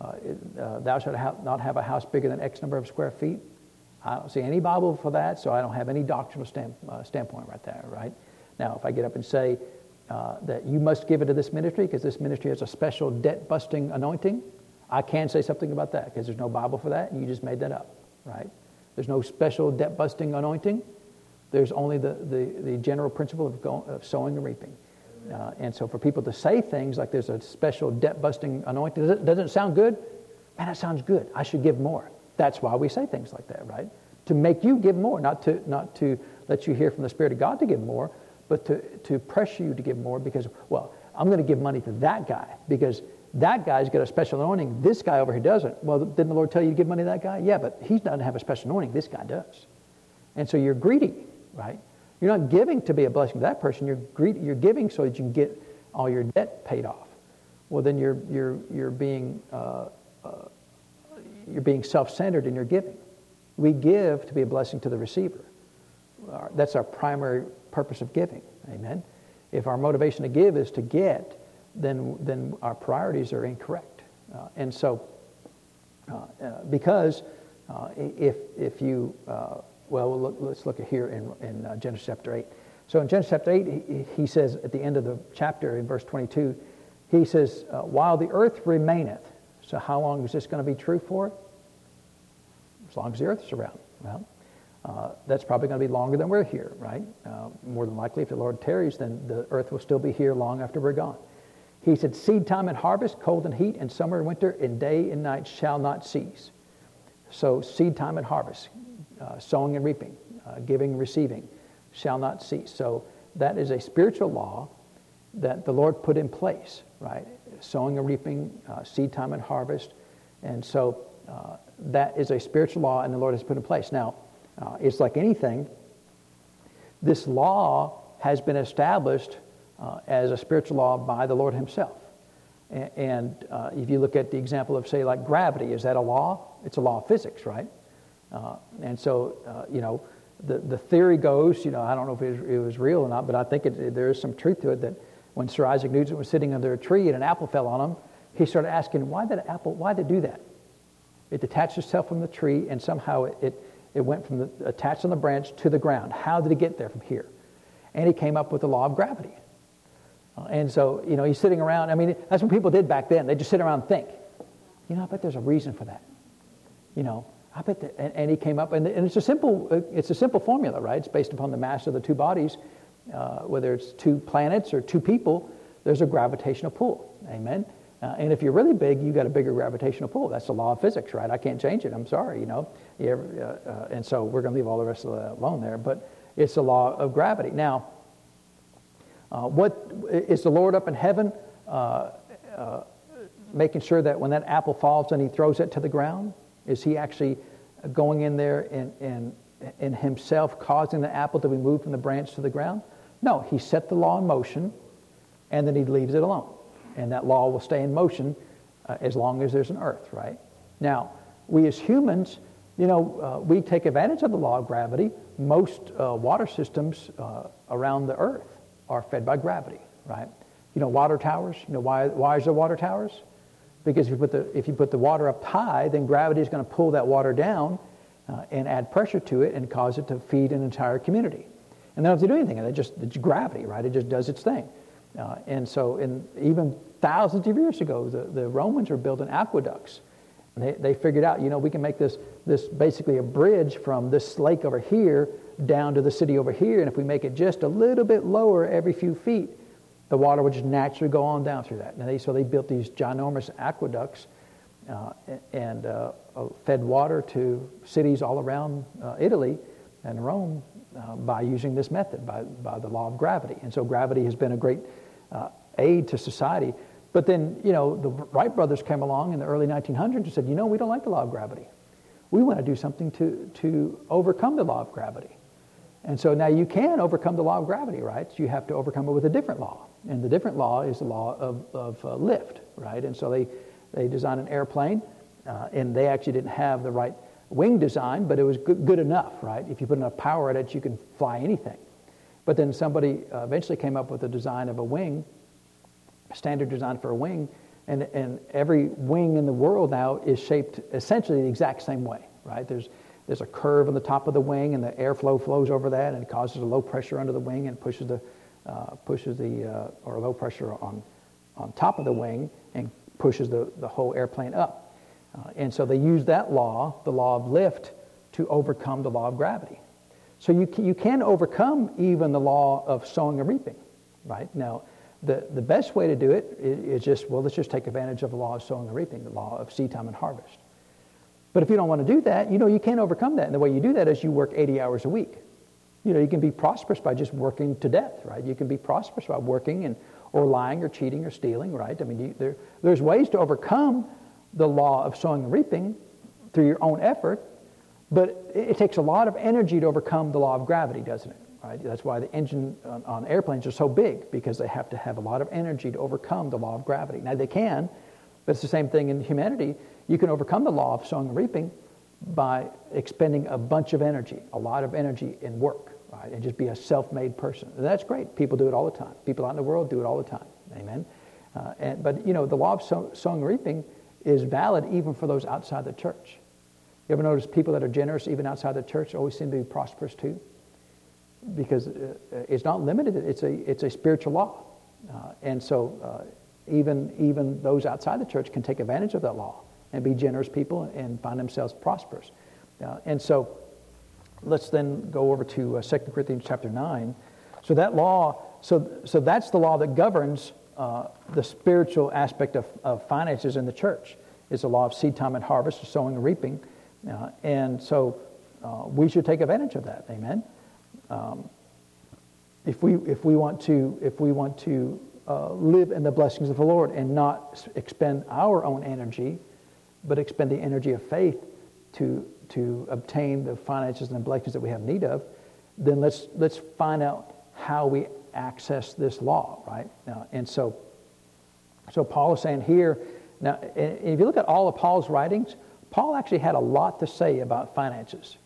Uh, uh, thou shalt have, not have a house bigger than X number of square feet. I don't see any Bible for that, so I don't have any doctrinal uh, standpoint right there, right? Now, if I get up and say uh, that you must give it to this ministry because this ministry has a special debt busting anointing, I can say something about that because there's no Bible for that, and you just made that up, right? There's no special debt busting anointing. There's only the, the, the general principle of, go, of sowing and reaping. Uh, and so for people to say things like there's a special debt busting anointing, does it, doesn't it sound good? Man, that sounds good. I should give more. That's why we say things like that, right? To make you give more, not to, not to let you hear from the Spirit of God to give more, but to, to pressure you to give more because, well, I'm going to give money to that guy because that guy's got a special anointing. This guy over here doesn't. Well, didn't the Lord tell you to give money to that guy? Yeah, but he doesn't have a special anointing. This guy does. And so you're greedy, right? You're not giving to be a blessing to that person. You're, greedy, you're giving so that you can get all your debt paid off. Well, then you're, you're, you're being, uh, uh, you're being self-centered in your giving. We give to be a blessing to the receiver. That's our primary purpose of giving. Amen. If our motivation to give is to get, then, then our priorities are incorrect. Uh, and so, uh, uh, because uh, if, if you well, look, let's look at here in, in uh, Genesis chapter 8. So in Genesis chapter 8, he, he, says at the end of the chapter in verse 22, he says, uh, While the earth remaineth. So how long is this going to be true for? As long as the earth is around. Well, uh, that's probably going to be longer than we're here, right? Uh, more than likely, if the Lord tarries, then the earth will still be here long after we're gone. He said, Seed time and harvest, cold and heat, and summer and winter, and day and night shall not cease. So, seed time and harvest, uh, sowing and reaping, uh, giving and receiving, shall not cease. So, that is a spiritual law that the Lord put in place, right? Sowing and reaping, uh, seed time and harvest. And so, uh, that is a spiritual law, and the Lord has put in place. Now, uh, it's like anything, this law has been established uh, as a spiritual law by the Lord Himself. And, uh, if you look at the example of, say, like gravity, is that a law? It's a law of physics, right? Uh, and so, uh, you know, the, the theory goes, you know, I don't know if it was, it was real or not, but I think it, it, there is some truth to it that when Sir Isaac Newton was sitting under a tree and an apple fell on him, he started asking, why did apple, why did it do that? It detached itself from the tree and somehow it, it, it went from the, attached on the branch to the ground. How did it get there from here? And he came up with the law of gravity. Uh, and so, you know, he's sitting around. I mean, that's what people did back then. They just sit around and think. You know, I bet there's a reason for that. You know, I bet that, and, and he came up, and, and, it's a simple, it's a simple formula, right? It's based upon the mass of the two bodies, uh, whether it's two planets or two people. There's a gravitational pull. Amen. Uh, and if you're really big, you've got a bigger gravitational pull. That's the law of physics, right? I can't change it. I'm sorry, you know. You ever, uh, uh, and so we're going to leave all the rest of that alone there. But it's the law of gravity. Now, uh, what is the Lord up in heaven uh, uh, making sure that when that apple falls and he throws it to the ground? Is he actually going in there and, and, and himself causing the apple to be moved from the branch to the ground? No, he set the law in motion and then he leaves it alone and that law will stay in motion uh, as long as there's an earth, right? Now, we as humans, you know, uh, we take advantage of the law of gravity. Most uh, water systems uh, around the earth are fed by gravity, right? You know, water towers, you know, why, why is there water towers? Because if you put the, if you put the water up high, then gravity is going to pull that water down uh, and add pressure to it and cause it to feed an entire community. And they don't have to do anything. It just, it's gravity, right? It just does its thing. Uh, and so, in, even thousands of years ago, the, the Romans were building aqueducts. And they, they figured out, you know, we can make this, this basically a bridge from this lake over here down to the city over here. And if we make it just a little bit lower every few feet, the water would just naturally go on down through that. And they, so they built these ginormous aqueducts uh, and uh, fed water to cities all around uh, Italy and Rome uh, by using this method, by, by the law of gravity. And so gravity has been a great uh, aid to society. But then, you know, the Wright brothers came along in the early 1900s and said, you know, we don't like the law of gravity. We want to do something to, to overcome the law of gravity. And so now you can overcome the law of gravity, right? You have to overcome it with a different law. And the different law is the law of, of uh, lift, right? And so they, they designed an airplane, uh, and they actually didn't have the right wing design, but it was good, good, enough, right? If you put enough power at it, you can fly anything. But then somebody uh, eventually came up with a design of a wing standard design for a wing, and, and every wing in the world now is shaped essentially the exact same way, right? There's, there's a curve on the top of the wing, and the airflow flows over that, and causes a low pressure under the wing and pushes the, uh, pushes the uh, or low pressure on, on top of the wing and pushes the, the whole airplane up. Uh, and so they use that law, the law of lift, to overcome the law of gravity. So you can, you can overcome even the law of sowing and reaping, right? Now, the, the best way to do it is just, well, let's just take advantage of the law of sowing and reaping, the law of seed time and harvest. But if you don't want to do that, you know, you can't overcome that. And the way you do that is you work 80 hours a week. You know, you can be prosperous by just working to death, right? You can be prosperous by working and, or lying or cheating or stealing, right? I mean, you, there, there's ways to overcome the law of sowing and reaping through your own effort, but it, it takes a lot of energy to overcome the law of gravity, doesn't it? Right? That's why the engine on, on, airplanes are so big because they have to have a lot of energy to overcome the law of gravity. Now they can, but it's the same thing in humanity. You can overcome the law of sowing and reaping by expending a bunch of energy, a lot of energy in work, right? And just be a self-made person. And that's great. People do it all the time. People out in the world do it all the time. Amen. Uh, and, but you know, the law of sow, sowing and reaping is valid even for those outside the church. You ever notice people that are generous even outside the church always seem to be prosperous too? because uh, it's not limited. It's a, it's a spiritual law. Uh, and so uh, even, even those outside the church can take advantage of that law and be generous people and find themselves prosperous. Uh, and so let's then go over to uh, 2 Corinthians chapter 9. So that law, so, so that's the law that governs uh, the spiritual aspect of, of finances in the church. It's the law of seed time and harvest, sowing and reaping. Uh, and so uh, we should take advantage of that. Amen. Um, if we, if we want to, if we want to uh, live in the blessings of the Lord and not expend our own energy, but expend the energy of faith to, to obtain the finances and the blessings that we have need of, then let's, let's find out how we access this law, right? Uh, and so, so Paul is saying here, now, if you look at all of Paul's writings, Paul actually had a lot to say about finances.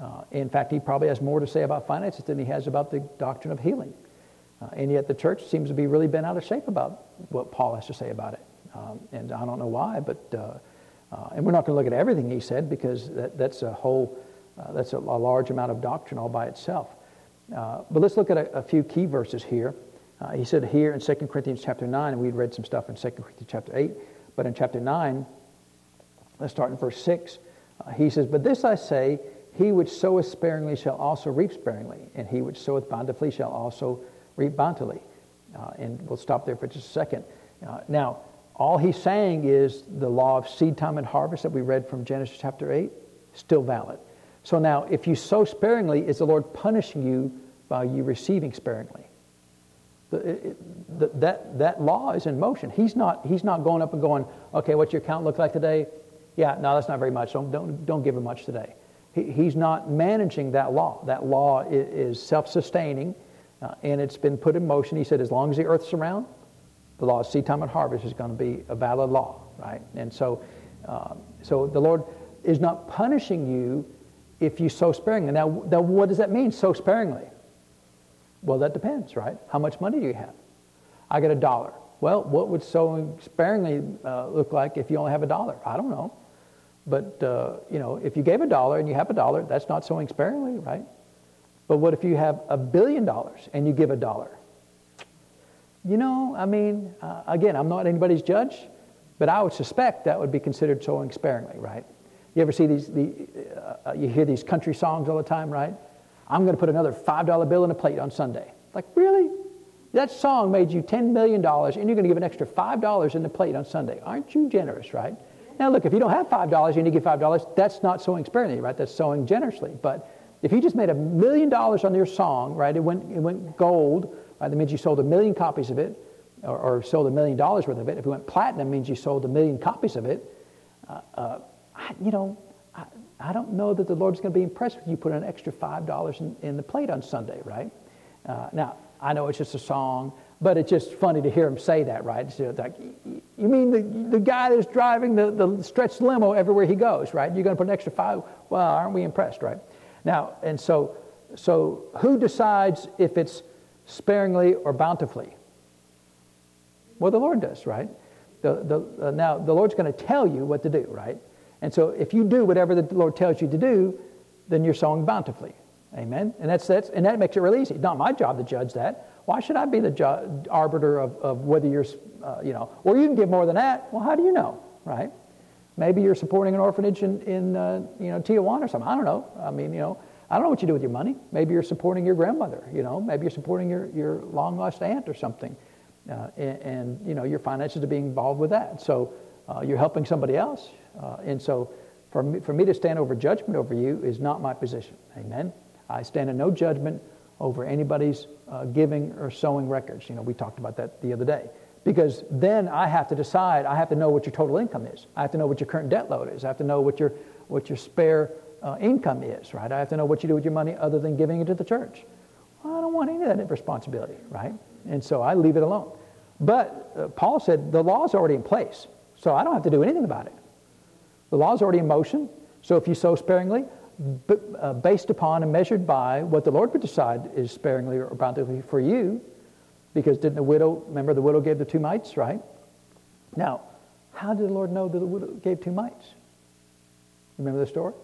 Uh, in fact, he probably has more to say about finances than he has about the doctrine of healing. Uh, and yet the church seems to be really bent out of shape about what Paul has to say about it. Um, and I don't know why, but, uh, uh and we're not going to look at everything he said because that, that's a whole, uh, that's a, a, large amount of doctrine all by itself. Uh, but let's look at a, a few key verses here. he said here in 2 Corinthians chapter 9, and we'd read some stuff in 2 Corinthians chapter 8, but in chapter 9, let's start in verse 6. he says, But this I say, he which soweth sparingly shall also reap sparingly, and he which soweth bountifully shall also reap bountifully. Uh, and we'll stop there for just a second. Uh, now, all he's saying is the law of seed time and harvest that we read from Genesis chapter 8, still valid. So now, if you sow sparingly, is the Lord punishing you by you receiving sparingly? The, it, the, that, that law is in motion. He's not, he's not going up and going, okay, what's your account look like today? Yeah, no, that's not very much. Don't, don't, don't give him much today. He, he's not managing that law. That law is, is self sustaining uh, and it's been put in motion. He said, as long as the earth's around, the law of seed time and harvest is going to be a valid law, right? And so, uh, so the Lord is not punishing you if you sow sparingly. Now, now, what does that mean, sow sparingly? Well, that depends, right? How much money do you have? I got a dollar. Well, what would sowing sparingly uh, look like if you only have a dollar? I don't know. But, uh, you know, if you gave a dollar and you have a dollar, that's not sowing sparingly, right? But what if you have a billion dollars and you give a dollar? You know, I mean, uh, again, I'm not anybody's judge, but I would suspect that would be considered sowing sparingly, right? You ever see these, the, uh, you hear these country songs all the time, right? I'm going to put another $5 bill in a plate on Sunday. Like, really? That song made you $10 million and you're going to give an extra $5 in the plate on Sunday. Aren't you generous, right? Now, look, if you don't have $5 and you give $5, that's not sowing sparingly, right? That's sowing generously. But if you just made a million dollars on your song, right, it went, it went gold, right, that means you sold a million copies of it, or, or sold a million dollars worth of it. If it went platinum, means you sold a million copies of it. Uh, uh, I, you know, I, I, don't know that the Lord's going to be impressed with you putting an extra $5 in, in the plate on Sunday, right? Uh, now, I know it's just a song, but it's just funny to hear him say that, right? Like, you mean the, the guy that's driving the, the stretched limo everywhere he goes, right? You're going to put an extra five? Well, aren't we impressed, right? Now, and so, so who decides if it's sparingly or bountifully? Well, the Lord does, right? The, the, uh, now, the Lord's going to tell you what to do, right? And so if you do whatever the Lord tells you to do, then you're sowing bountifully. Amen? And, that's, that's, and that makes it really easy. It's not my job to judge that. Why should I be the ju- arbiter of, of whether you're, uh, you know, or you can give more than that? Well, how do you know, right? Maybe you're supporting an orphanage in, in uh, you know, Tijuana or something. I don't know. I mean, you know, I don't know what you do with your money. Maybe you're supporting your grandmother, you know. Maybe you're supporting your, your long-lost aunt or something. Uh, and, and, you know, your finances are being involved with that. So uh, you're helping somebody else. Uh, and so for me, for me to stand over judgment over you is not my position. Amen? I stand in no judgment over anybody's uh, giving or sowing records. You know, we talked about that the other day because then I have to decide, I have to know what your total income is. I have to know what your current debt load is. I have to know what your, what your spare uh, income is, right? I have to know what you do with your money other than giving it to the church. Well, I don't want any of that responsibility, right? And so I leave it alone. But uh, Paul said the law is already in place, so I don't have to do anything about it. The law is already in motion, so if you sow sparingly, b- uh, based upon and measured by what the Lord would decide is sparingly or bountifully for you, because didn't the widow, remember the widow gave the two mites, right? Now, how did the Lord know that the widow gave two mites? Remember the story?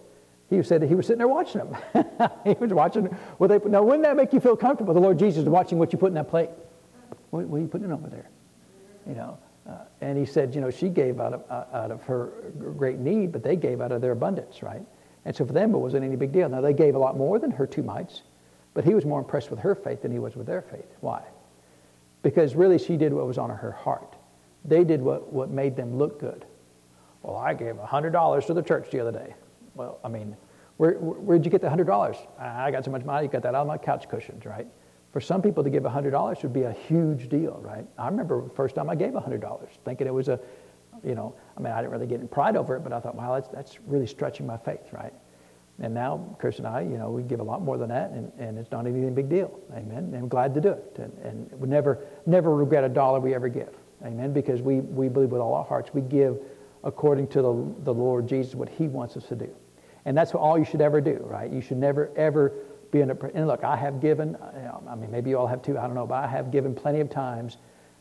He said that he was sitting there watching them. [LAUGHS] he was watching what they put. Now, wouldn't that make you feel comfortable? The Lord Jesus is watching what you put in that plate. What, what are you putting over there? You know, uh, and he said, you know, she gave out of, uh, out of her great need, but they gave out of their abundance, right? And so for them, it wasn't any big deal. Now, they gave a lot more than her two mites, but he was more impressed with her faith than he was with their faith. Why? Because really, she did what was on her heart. They did what, what made them look good. Well, I gave $100 to the church the other day. Well, I mean, where, where'd you get the $100? I got so much money, you got that out of my couch cushions, right? For some people to give $100 would be a huge deal, right? I remember the first time I gave $100, thinking it was a, you know, I mean, I didn't really get in pride over it, but I thought, wow, that's, that's really stretching my faith, right? And now, Chris and I, you know, we give a lot more than that, and, and it's not anything big deal. Amen. And I'm glad to do it. And, and we never, never regret a dollar we ever give. Amen. Because we, we believe with all our hearts we give according to the, the Lord Jesus what he wants us to do. And that's all you should ever do, right? You should never, ever be in a. And look, I have given, I mean, maybe you all have too, I don't know, but I have given plenty of times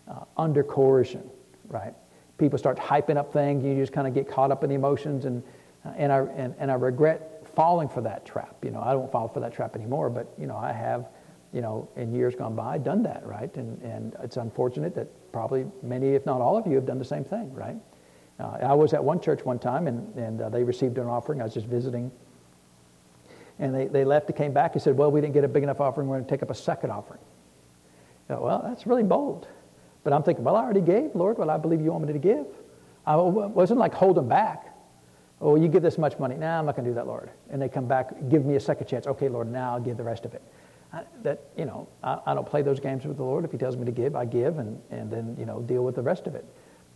uh, under coercion, right? People start hyping up things, you just kind of get caught up in the emotions, and, uh, and, I, and, and I regret falling for that trap. You know, I don't fall for that trap anymore, but, you know, I have, you know, in years gone by, done that, right? And, and it's unfortunate that probably many, if not all of you, have done the same thing, right? Uh, I was at one church one time, and, and uh, they received an offering. I was just visiting. And they, they left and came back and said, Well, we didn't get a big enough offering. We're going to take up a second offering. Well, that's really bold. But I'm thinking, Well, I already gave, Lord, what I believe you want me to give. I wasn't like holding back. Oh, you give this much money. Now nah, I'm not going to do that, Lord. And they come back, give me a second chance. Okay, Lord, now I'll give the rest of it. That, you know, I, I, don't play those games with the Lord. If he tells me to give, I give and, and then, you know, deal with the rest of it.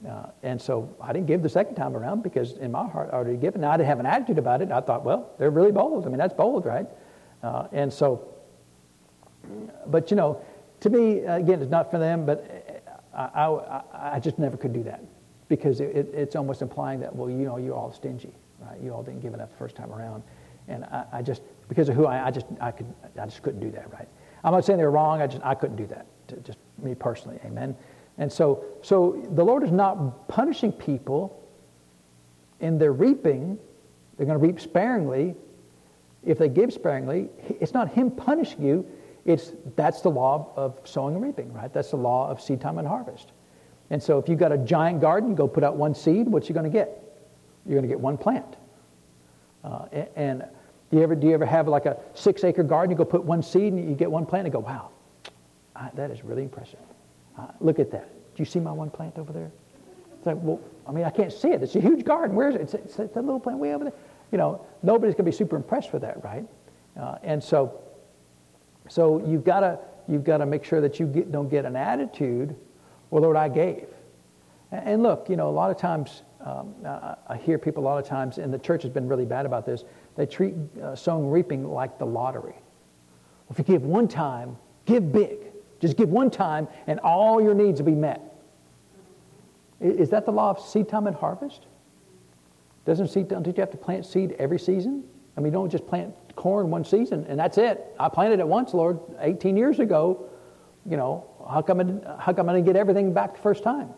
Uh, and so I didn't give the second time around because in my heart I already given. Now I didn't have an attitude about it. I thought, well, they're really bold. I mean, that's bold, right? Uh, and so, but you know, to me, again, it's not for them, but I, I, I just never could do that because it, it, it's almost implying that, well, you know, you're all stingy, right? You all didn't give enough the first time around. And I, I just, because of who I, I just, I could, I just couldn't do that, right? I'm not saying they're wrong. I just, I couldn't do that. Just me personally, amen. And so, so the Lord is not punishing people in their reaping. They're going to reap sparingly. If they give sparingly, it's not Him punishing you. It's that's the law of sowing and reaping, right? That's the law of seed time and harvest. And so, if you've got a giant garden, go put out one seed. What you going to get? You're going to get one plant. Uh, and do you ever do you ever have like a six acre garden? You go put one seed and you get one plant and go, wow, that is really impressive. Uh, look at that. Do you see my one plant over there? It's like, well, I mean, I can't see it. It's a huge garden. Where is it? It's, it's, it's that little plant way over there. You know, nobody's going to be super impressed with that, right? Uh, and so, so you've got to you've got to make sure that you get, don't get an attitude, well, Lord, I gave. And, look, you know, a lot of times um, I, hear people a lot of times, and the church has been really bad about this. They treat uh, sowing reaping like the lottery. If you give one time, give big. Just give one time and all your needs will be met. Is that the law of seed time and harvest? Doesn't seed, don't you have to plant seed every season? I mean, don't just plant corn one season and that's it. I planted it once, Lord, 18 years ago. You know, how come, I, how come I didn't get everything back the first time?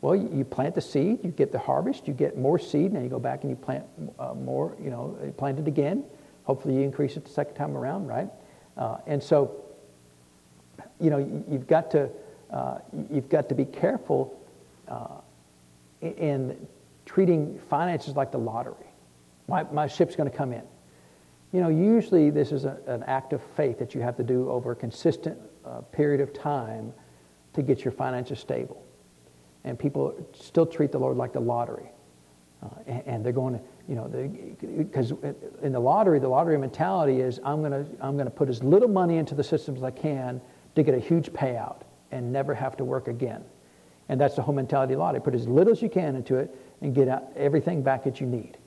Well, you, plant the seed, you get the harvest, you get more seed, and you go back and you plant uh, more, you know, plant it again. Hopefully you increase it the second time around, right? Uh, and so you know, you've got to, uh, you've got to be careful uh, in treating finances like the lottery. My, my ship's going to come in. You know, usually this is a, an act of faith that you have to do over a consistent uh, period of time to get your finances stable. And people still treat the Lord like the lottery. Uh, and, and, they're going to, you know, because in the lottery, the lottery mentality is I'm going to I'm going to put as little money into the system as I can to get a huge payout and never have to work again. And that's the whole mentality of lottery. Put as little as you can into it and get everything back that you need.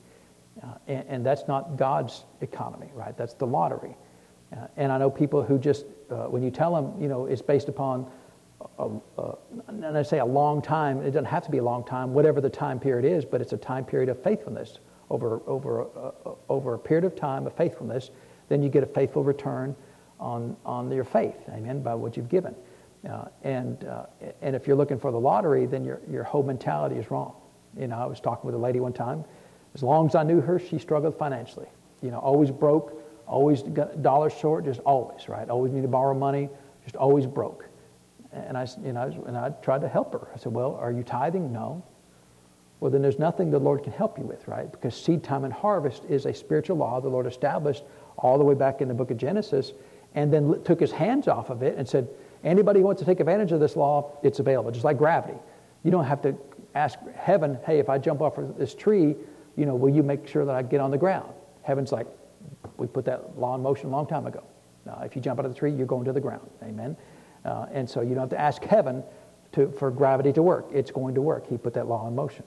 Uh, and, and, that's not God's economy, right? That's the lottery. Uh, and I know people who just, uh, when you tell them, you know, it's based upon, a, a, and I say a long time, it doesn't have to be a long time, whatever the time period is, but it's a time period of faithfulness. Over, over, uh, over a period of time of faithfulness, then you get a faithful return on, on your faith, amen, by what you've given. Uh, and, uh, and if you're looking for the lottery, then your, your whole mentality is wrong. You know, I was talking with a lady one time. As long as I knew her, she struggled financially. You know, always broke, always dollars short, just always, right? Always need to borrow money, just always broke. And I, you know, and I tried to help her. I said, well, are you tithing? No. well, then there's nothing the Lord can help you with, right? Because seed time and harvest is a spiritual law the Lord established all the way back in the book of Genesis and then took his hands off of it and said, anybody who wants to take advantage of this law, it's available, just like gravity. You don't have to ask heaven, hey, if I jump off of this tree, you know, will you make sure that I get on the ground? Heaven's like, we put that law in motion a long time ago. Uh, if you jump out of the tree, you're going to the ground. Amen. Uh, and so you don't have to ask heaven to, for gravity to work. It's going to work. He put that law in motion.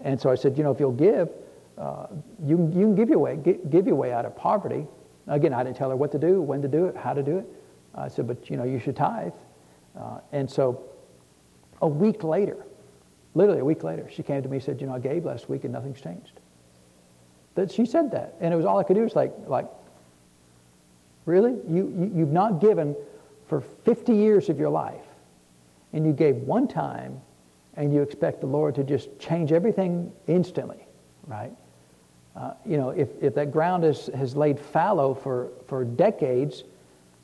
And so I said, you know, if you'll give, uh, you, you can give your way, give your way out of poverty. Again, I didn't tell her what to do, when to do it, how to do it. I said, but you know, you should tithe. Uh, and so a week later, literally a week later, she came to me and said, you know, I gave last week and nothing's changed. That she said that. And it was all I could do was like, like, really? You, you, you've not given for 50 years of your life, and you gave one time, and you expect the Lord to just change everything instantly, right? Uh, you know, if, if that ground is, has laid fallow for, for decades,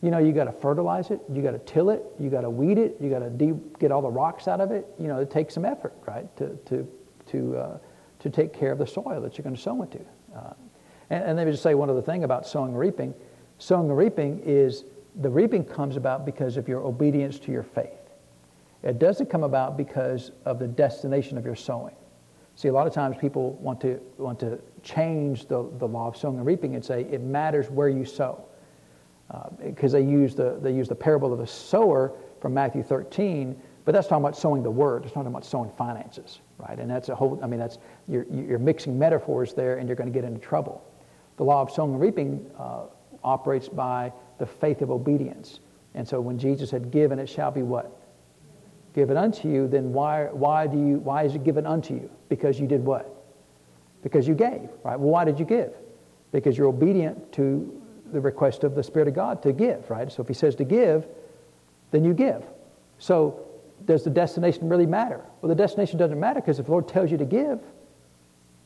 you know, you got to fertilize it, you got to till it, you got to weed it, you got to de- get all the rocks out of it. You know, it takes some effort, right, to, to, to, uh, to take care of the soil that you're going to sow into. Uh, and, and let me just say one other thing about sowing and reaping. Sowing and reaping is the reaping comes about because of your obedience to your faith. It doesn't come about because of the destination of your sowing. See, a lot of times people want to, want to change the, the law of sowing and reaping and say it matters where you sow. Because uh, they, use the, they use the parable of the sower from Matthew 13, but that's talking about sowing the word. It's not talking about sowing finances, right? And that's a whole, I mean, that's, you're, you're mixing metaphors there and you're going to get into trouble. The law of sowing and reaping uh, operates by the faith of obedience. And so when Jesus said, Give and it shall be what? Given unto you, then why, why, do you, why is it given unto you? Because you did what? Because you gave, right? Well, why did you give? Because you're obedient to the request of the Spirit of God to give, right? So if He says to give, then you give. So does the destination really matter? Well, the destination doesn't matter because if the Lord tells you to give,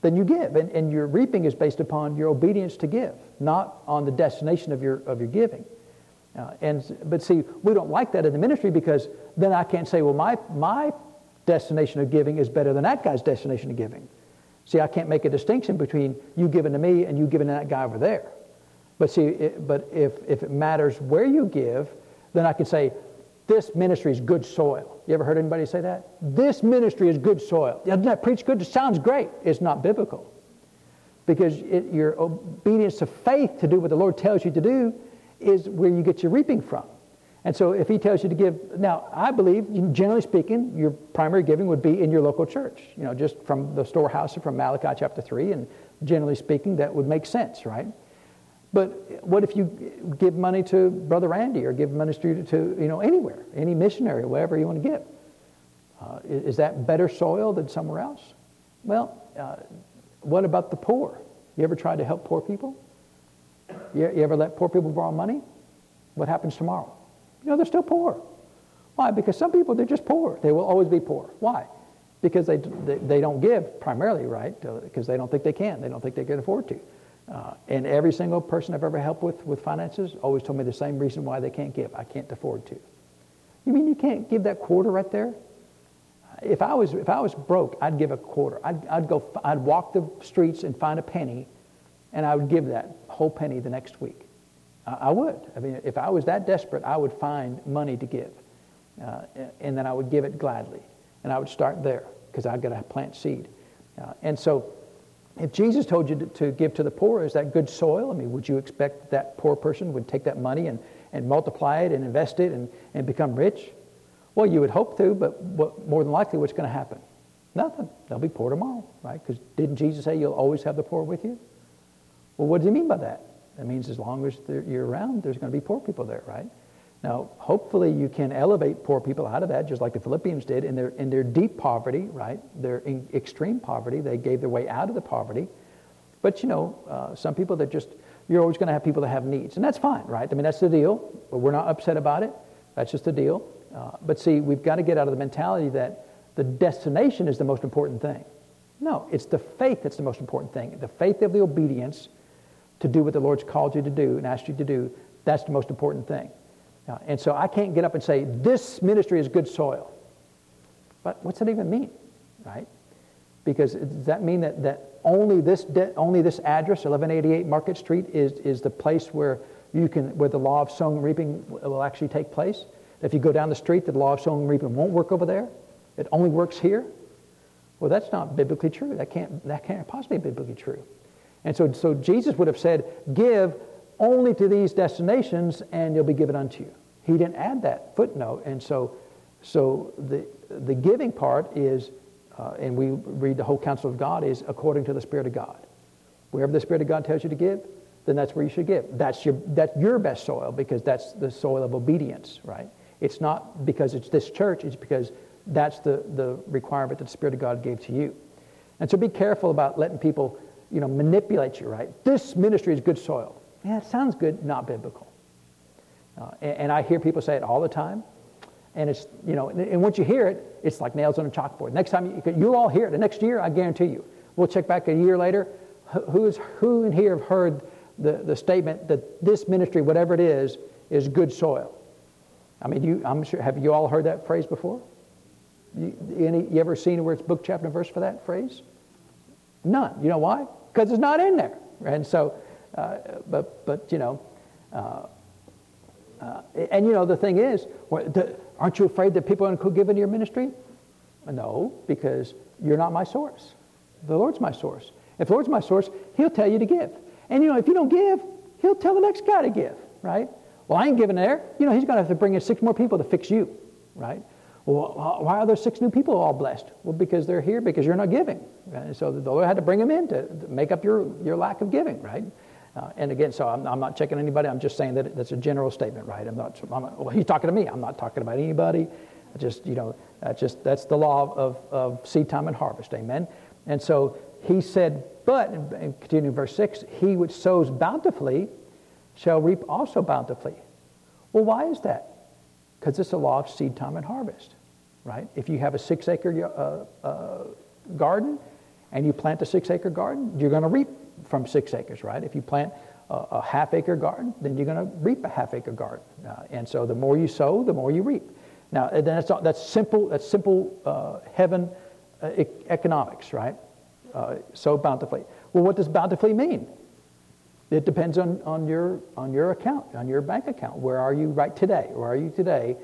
then you give. And, and your reaping is based upon your obedience to give, not on the destination of your, of your giving. Uh, and, but see, we don't like that in the ministry because then I can't say, well, my, my destination of giving is better than that guy's destination of giving. See, I can't make a distinction between you giving to me and you giving to that guy over there. But see, it, but if, if it matters where you give, then I can say, this ministry is good soil. You ever heard anybody say that? This ministry is good soil. Doesn't that preach good? It sounds great. It's not biblical. Because it, your obedience to faith to do what the Lord tells you to do is where you get your reaping from. And so if he tells you to give, now I believe, generally speaking, your primary giving would be in your local church, you know, just from the storehouse or from Malachi chapter 3, and generally speaking, that would make sense, right? But what if you give money to Brother Randy or give money to, to you know, anywhere, any missionary, wherever you want to give? Uh, is that better soil than somewhere else? Well, uh, what about the poor? You ever tried to help poor people? You, you ever let poor people borrow money? What happens tomorrow? You know, they're still poor. Why? Because some people, they're just poor. They will always be poor. Why? Because they, they, they don't give primarily, right? Because they don't think they can. They don't think they can afford to. Uh, and every single person I've ever helped with with finances always told me the same reason why they can't give. I can't afford to. You mean you can't give that quarter right there? If I was if I was broke, I'd give a quarter. I'd, I'd go. I'd walk the streets and find a penny, and I would give that whole penny the next week. I, I would. I mean, if I was that desperate, I would find money to give, uh, and then I would give it gladly, and I would start there because I've got to plant seed, uh, and so if Jesus told you to, give to the poor, is that good soil? I mean, would you expect that poor person would take that money and, and multiply it and invest it and, and become rich? Well, you would hope to, but what, more than likely, what's going to happen? Nothing. They'll be poor tomorrow, right? Because didn't Jesus say you'll always have the poor with you? Well, what does he mean by that? That means as long as you're around, there's going to be poor people there, right? Now, hopefully you can elevate poor people out of that, just like the Philippians did in their, in their deep poverty, right? Their extreme poverty. They gave their way out of the poverty. But, you know, uh, some people that just, you're always going to have people that have needs. And that's fine, right? I mean, that's the deal. But we're not upset about it. That's just the deal. Uh, but see, we've got to get out of the mentality that the destination is the most important thing. No, it's the faith that's the most important thing. The faith of the obedience to do what the Lord's called you to do and asked you to do, that's the most important thing. And so I can't get up and say, this ministry is good soil. But what's that even mean, right? Because does that mean that, that only, this de- only this address, 1188 Market Street, is, is the place where, you can, where the law of sowing and reaping will actually take place? If you go down the street, the law of sowing and reaping won't work over there? It only works here? Well, that's not biblically true. That can't, that can't possibly be biblically true. And so, so Jesus would have said, Give only to these destinations, and you'll be given unto you. He didn't add that footnote. And so, so the, the giving part is uh, and we read the whole counsel of God is according to the Spirit of God. Wherever the Spirit of God tells you to give, then that's where you should give. That's your, that's your best soil because that's the soil of obedience, right? It's not because it's this church, it's because that's the, the requirement that the Spirit of God gave to you. And so be careful about letting people, you know, manipulate you, right? This ministry is good soil. Yeah, it sounds good, not biblical. Uh, and, and I hear people say it all the time. And it's, you know, and once you hear it, it's like nails on a chalkboard. Next time, you, you'll all hear it. The next year, I guarantee you. We'll check back a year later. Who's, who in here have heard the, the statement that this ministry, whatever it is, is good soil? I mean, you, I'm sure, have you all heard that phrase before? You, any, you ever seen where it's book, chapter, and verse for that phrase? None. You know why? Because it's not in there. And so, uh, but, but, you know, uh, uh, and you know, the thing is, aren't you afraid that people are going to give into your ministry? No, because you're not my source. The Lord's my source. If the Lord's my source, He'll tell you to give. And you know, if you don't give, He'll tell the next guy to give, right? Well, I ain't giving there. You know, He's going to have to bring in six more people to fix you, right? Well, why are there six new people all blessed? Well, because they're here because you're not giving. So the Lord had to bring them in to make up your, your lack of giving, right? Uh, and again, so I'm, I'm, not checking anybody. I'm just saying that that's a general statement, right? I'm not. I'm, well, he's talking to me. I'm not talking about anybody. I just you know, that's just that's the law of, of seed time and harvest. Amen. And so he said, but and continuing verse six, he which sows bountifully shall reap also bountifully. Well, why is that? Because it's a law of seed time and harvest, right? If you have a six acre uh, uh, garden and you plant a six acre garden, you're going to reap from six acres, right? If you plant a, a half acre garden, then you're going to reap a half acre garden. Uh, and so the more you sow, the more you reap. Now, that's, that's simple, that's simple uh, heaven uh, economics, right? Uh, sow bountifully. Well, what does bountifully mean? It depends on, on, your, on your account, on your bank account. Where are you right today? Where are you today?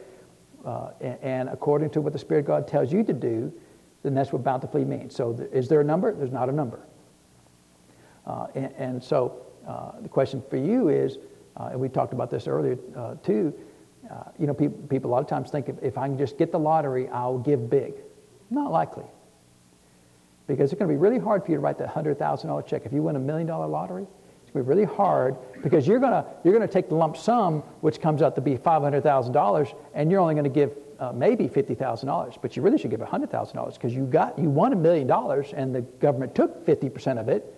Uh, and, and, according to what the Spirit of God tells you to do, then that's what bountifully means. So, th- is there a number? There's not a number. Uh, and, and, so uh, the question for you is, uh, and we talked about this earlier too, you know, people, people a lot of times think if, if I can just get the lottery, I'll give big. Not likely. Because it's going to be really hard for you to write that $100,000 check. If you win a million dollar lottery, it's going to be really hard because you're going to, you're going to take the lump sum, which comes out to be $500,000, and you're only going to give uh, maybe $50,000, but you really should give $100,000 because you got, you won a million dollars and the government took 50% of it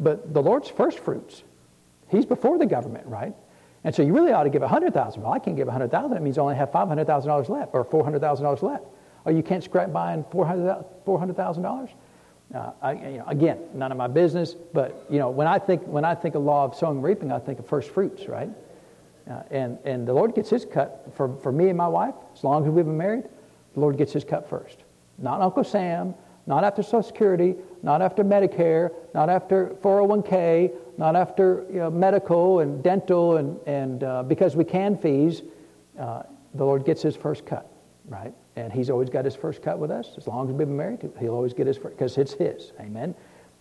but the Lord's first fruits. He's before the government, right? And so you really ought to give 100000 Well, I can't give 100000 It means I only have $500,000 left or $400,000 left. Or you can't scrap buying $400,000? Uh, know, again, none of my business, but you know, when I think when I think of law of sowing and reaping, I think of first fruits, right? Uh, and and the Lord gets His cut for, for me and my wife. As long as we've been married, the Lord gets His cut first. Not Uncle Sam, not after Social Security, not after Medicare, not after 401k, not after you know, medical and dental, and, and uh, because we can fees, uh, the Lord gets his first cut, right? And he's always got his first cut with us. As long as we've been married, he'll always get his first, because it's his, amen?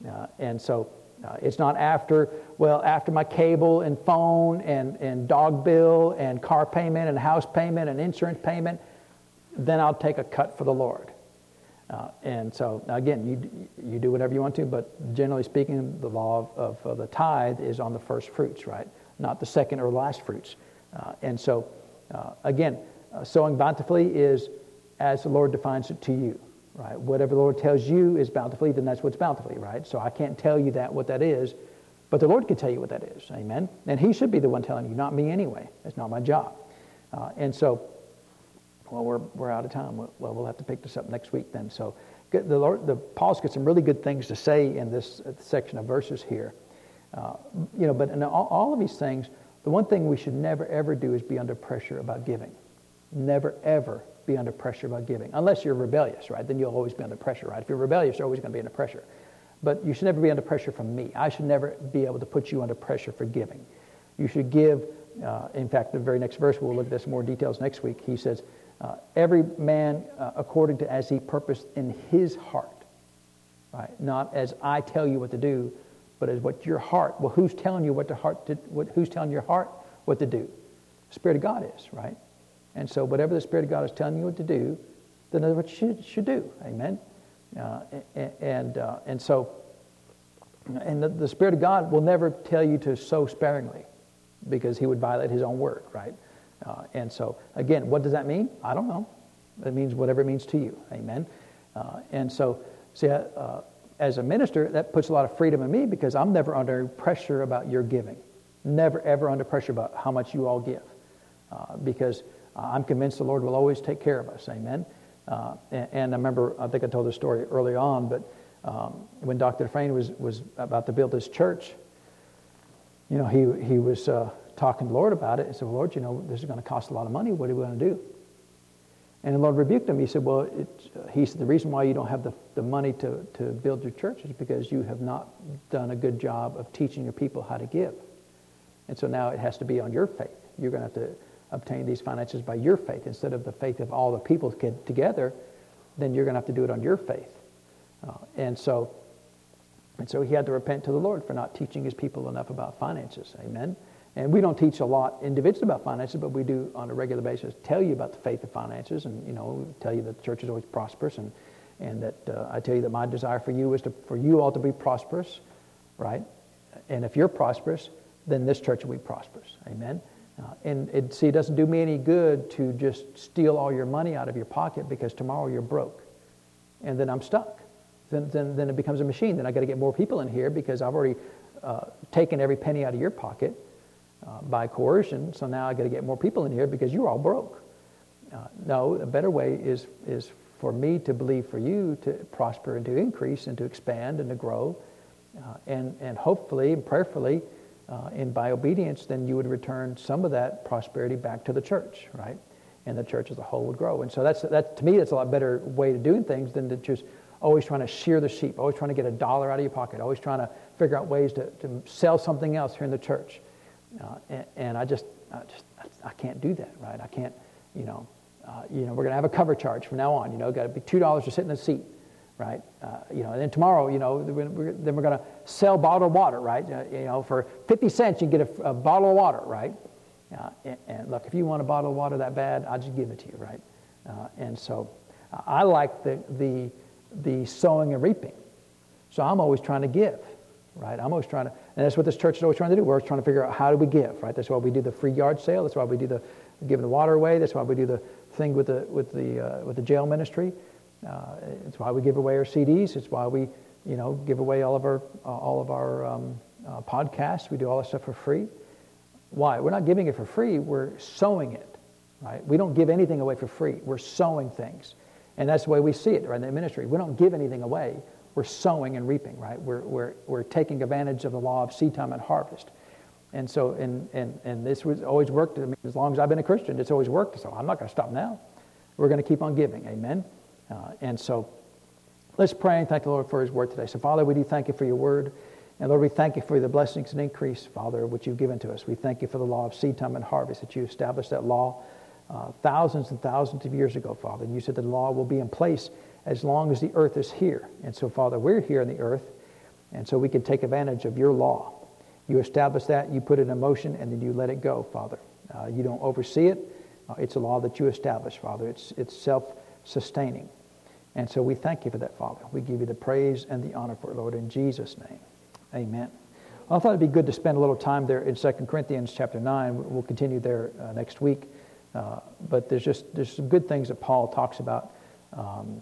Uh, and so uh, it's not after, well, after my cable and phone and, and dog bill and car payment and house payment and insurance payment, then I'll take a cut for the Lord. Uh, and so, again, you, you do whatever you want to, but generally speaking, the law of, of, the tithe is on the first fruits, right? Not the second or last fruits. Uh, and so, uh, again, uh, sowing bountifully is as the Lord defines it to you, right? Whatever the Lord tells you is bountifully, then that's what's bountifully, right? So I can't tell you that, what that is, but the Lord can tell you what that is, amen? And He should be the one telling you, not me anyway. That's not my job. Uh, and so, well, we're, we're out of time. Well, we'll have to pick this up next week then. So the Lord, the, Paul's got some really good things to say in this uh, section of verses here. Uh, you know, but in all, all of these things, the one thing we should never, ever do is be under pressure about giving. Never, ever be under pressure about giving, unless you're rebellious, right? Then you'll always be under pressure, right? If you're rebellious, you're always going to be under pressure. But you should never be under pressure from me. I should never be able to put you under pressure for giving. You should give. Uh, in fact, the very next verse, we'll look at this in more details next week. He says, uh, Every man uh, according to as he purposed in his heart, right? Not as I tell you what to do, but as what your heart. Well, who's telling you what to heart? To, what, who's telling your heart what to do? The Spirit of God is, right? And so, whatever the Spirit of God is telling you what to do, then that's what you should, should do. Amen. Uh, and, uh, and so, and the, the, Spirit of God will never tell you to sow sparingly because he would violate his own word, right? Uh, and so, again, what does that mean? I don't know. It means whatever it means to you. Amen. Uh, and so, see, uh, as a minister, that puts a lot of freedom in me because I'm never under pressure about your giving. Never, ever under pressure about how much you all give. Uh, because I'm convinced the Lord will always take care of us. Amen. Uh, and, and, I remember, I think I told this story early on, but um, when Dr. Dufresne was, was about to build his church, you know, he, he was uh, talking to the Lord about it and said, well, Lord, you know, this is going to cost a lot of money. What are we going to do? And the Lord rebuked him. He said, well, uh, he said, the reason why you don't have the, the money to, to build your church is because you have not done a good job of teaching your people how to give. And so now it has to be on your faith. You're going to have to obtain these finances by your faith instead of the faith of all the people together, then you're going to have to do it on your faith. Uh, and so, and so he had to repent to the Lord for not teaching his people enough about finances. Amen. And we don't teach a lot individually about finances, but we do on a regular basis tell you about the faith of finances, and you know, tell you that the church is always prosperous, and and that uh, I tell you that my desire for you is to for you all to be prosperous, right? And if you're prosperous, then this church will be prosperous. Amen. Uh, and it, see, it doesn't do me any good to just steal all your money out of your pocket because tomorrow you're broke. And then I'm stuck. Then, then, then it becomes a machine. Then I've got to get more people in here because I've already uh, taken every penny out of your pocket uh, by coercion. So now I've got to get more people in here because you're all broke. Uh, no, a better way is, is for me to believe for you to prosper and to increase and to expand and to grow. Uh, and, and hopefully and prayerfully, uh, and by obedience, then you would return some of that prosperity back to the church, right? And the church as a whole would grow. And so that's, that, to me, that's a lot better way of doing things than to just always trying to shear the sheep, always trying to get a dollar out of your pocket, always trying to figure out ways to, to sell something else here in the church. Uh, and, and, I just, I just, I can't do that, right? I can't, you know, uh, you know, we're going to have a cover charge from now on. You know, got to be two dollars to sit in the seat right? Uh, you know, and then tomorrow, you know, we're, then we're going to sell bottled water, right? Uh, you know, for 50 cents, you get a, a bottle of water, right? Uh, and, and, look, if you want a bottle of water that bad, I'll just give it to you, right? Uh, and so I like the, the, the sowing and reaping. So I'm always trying to give, right? I'm always trying to, and that's what this church is always trying to do. We're always trying to figure out how do we give, right? That's why we do the free yard sale. That's why we do the giving the water away. That's why we do the thing with the, with the, uh, with the jail ministry. Uh, it's why we give away our CDs. It's why we, you know, give away all of our uh, all of our um, uh, podcasts. We do all that stuff for free. Why? We're not giving it for free. We're sowing it, right? We don't give anything away for free. We're sowing things, and that's the way we see it, right? In the ministry, we don't give anything away. We're sowing and reaping, right? We're we're we're taking advantage of the law of seed time and harvest. And so, and, and, and this was always worked. I mean, as long as I've been a Christian, it's always worked. So I'm not going to stop now. We're going to keep on giving. Amen. Uh, and so let's pray and thank the Lord for his word today. So, Father, we do thank you for your word. And Lord, we thank you for the blessings and increase, Father, which you've given to us. We thank you for the law of seed time and harvest, that you established that law uh, thousands and thousands of years ago, Father. And you said the law will be in place as long as the earth is here. And so, Father, we're here on the earth, and so we can take advantage of your law. You establish that, you put it in motion, and then you let it go, Father. Uh, you don't oversee it. Uh, it's a law that you establish, Father. It's, it's self sustaining. And so we thank you for that, Father. We give you the praise and the honor for it, Lord, in Jesus' name. Amen. Well, I thought it'd be good to spend a little time there in 2 Corinthians chapter 9. We'll continue there uh, next week. Uh, but there's just there's some good things that Paul talks about um,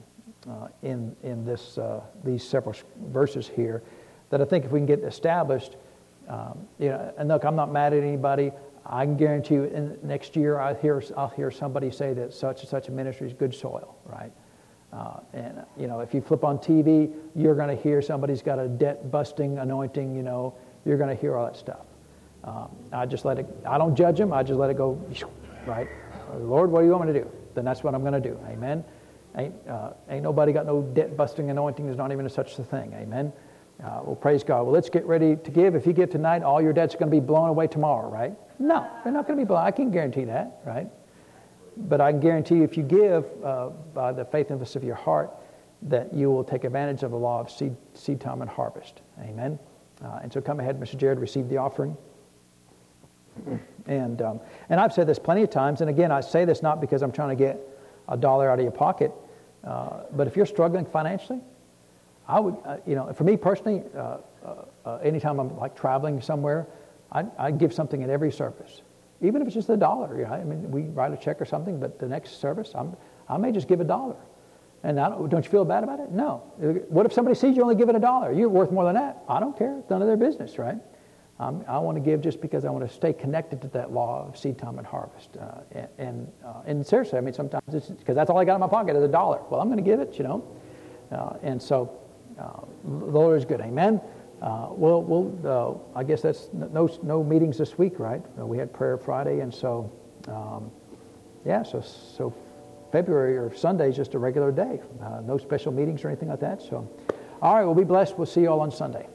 uh, in, in this, uh, these several verses here that I think if we can get established, um, you know, and look, I'm not mad at anybody. I can guarantee you in, next year I'll hear, I'll hear somebody say that such and such a ministry is good soil, right? Uh, and, you know, if you flip on TV, you're going to hear somebody's got a debt busting anointing, you know, you're going to hear all that stuff. Um, I just let it, I don't judge them, I just let it go, [LAUGHS] right? Lord, what do you want me to do? then that's what I'm going to do. Amen. Ain't, uh, ain't nobody got no debt busting anointing. There's not even a such a thing. Amen. Uh, well, praise God. Well, let's get ready to give. If you give tonight, all your debts are going to be blown away tomorrow, right? No, they're not going to be blown. I can guarantee that, right? But I can guarantee you, if you give uh, by the faithfulness of your heart, that you will take advantage of the law of seed, seed time and harvest. Amen. Uh, and so come ahead, Mr. Jared, receive the offering. And, um, and I've said this plenty of times, and again, I say this not because I'm trying to get a dollar out of your pocket, uh, but if you're struggling financially, I would, uh, you know, for me personally, uh, uh, uh anytime I'm like traveling somewhere, I, I give something at every service, even if it's just a dollar. You know, I mean, we write a check or something, but the next service, I'm, I may just give a dollar. And don't, don't, you feel bad about it? No. What if somebody sees you only giving a dollar? You're worth more than that. I don't care. It's none of their business, right? Um, I want to give just because I want to stay connected to that law of seed time and harvest. Uh, and and, uh, and, seriously, I mean, sometimes it's because that's all I got in my pocket is a dollar. Well, I'm going to give it, you know. Uh, and so uh, the Lord is good. Amen. Uh, well, we'll uh, I guess that's no, no meetings this week, right? we had prayer Friday, and so, um, yeah, so, so February or Sunday is just a regular day. no special meetings or anything like that. So, all right, well, be blessed. We'll see you all on Sunday.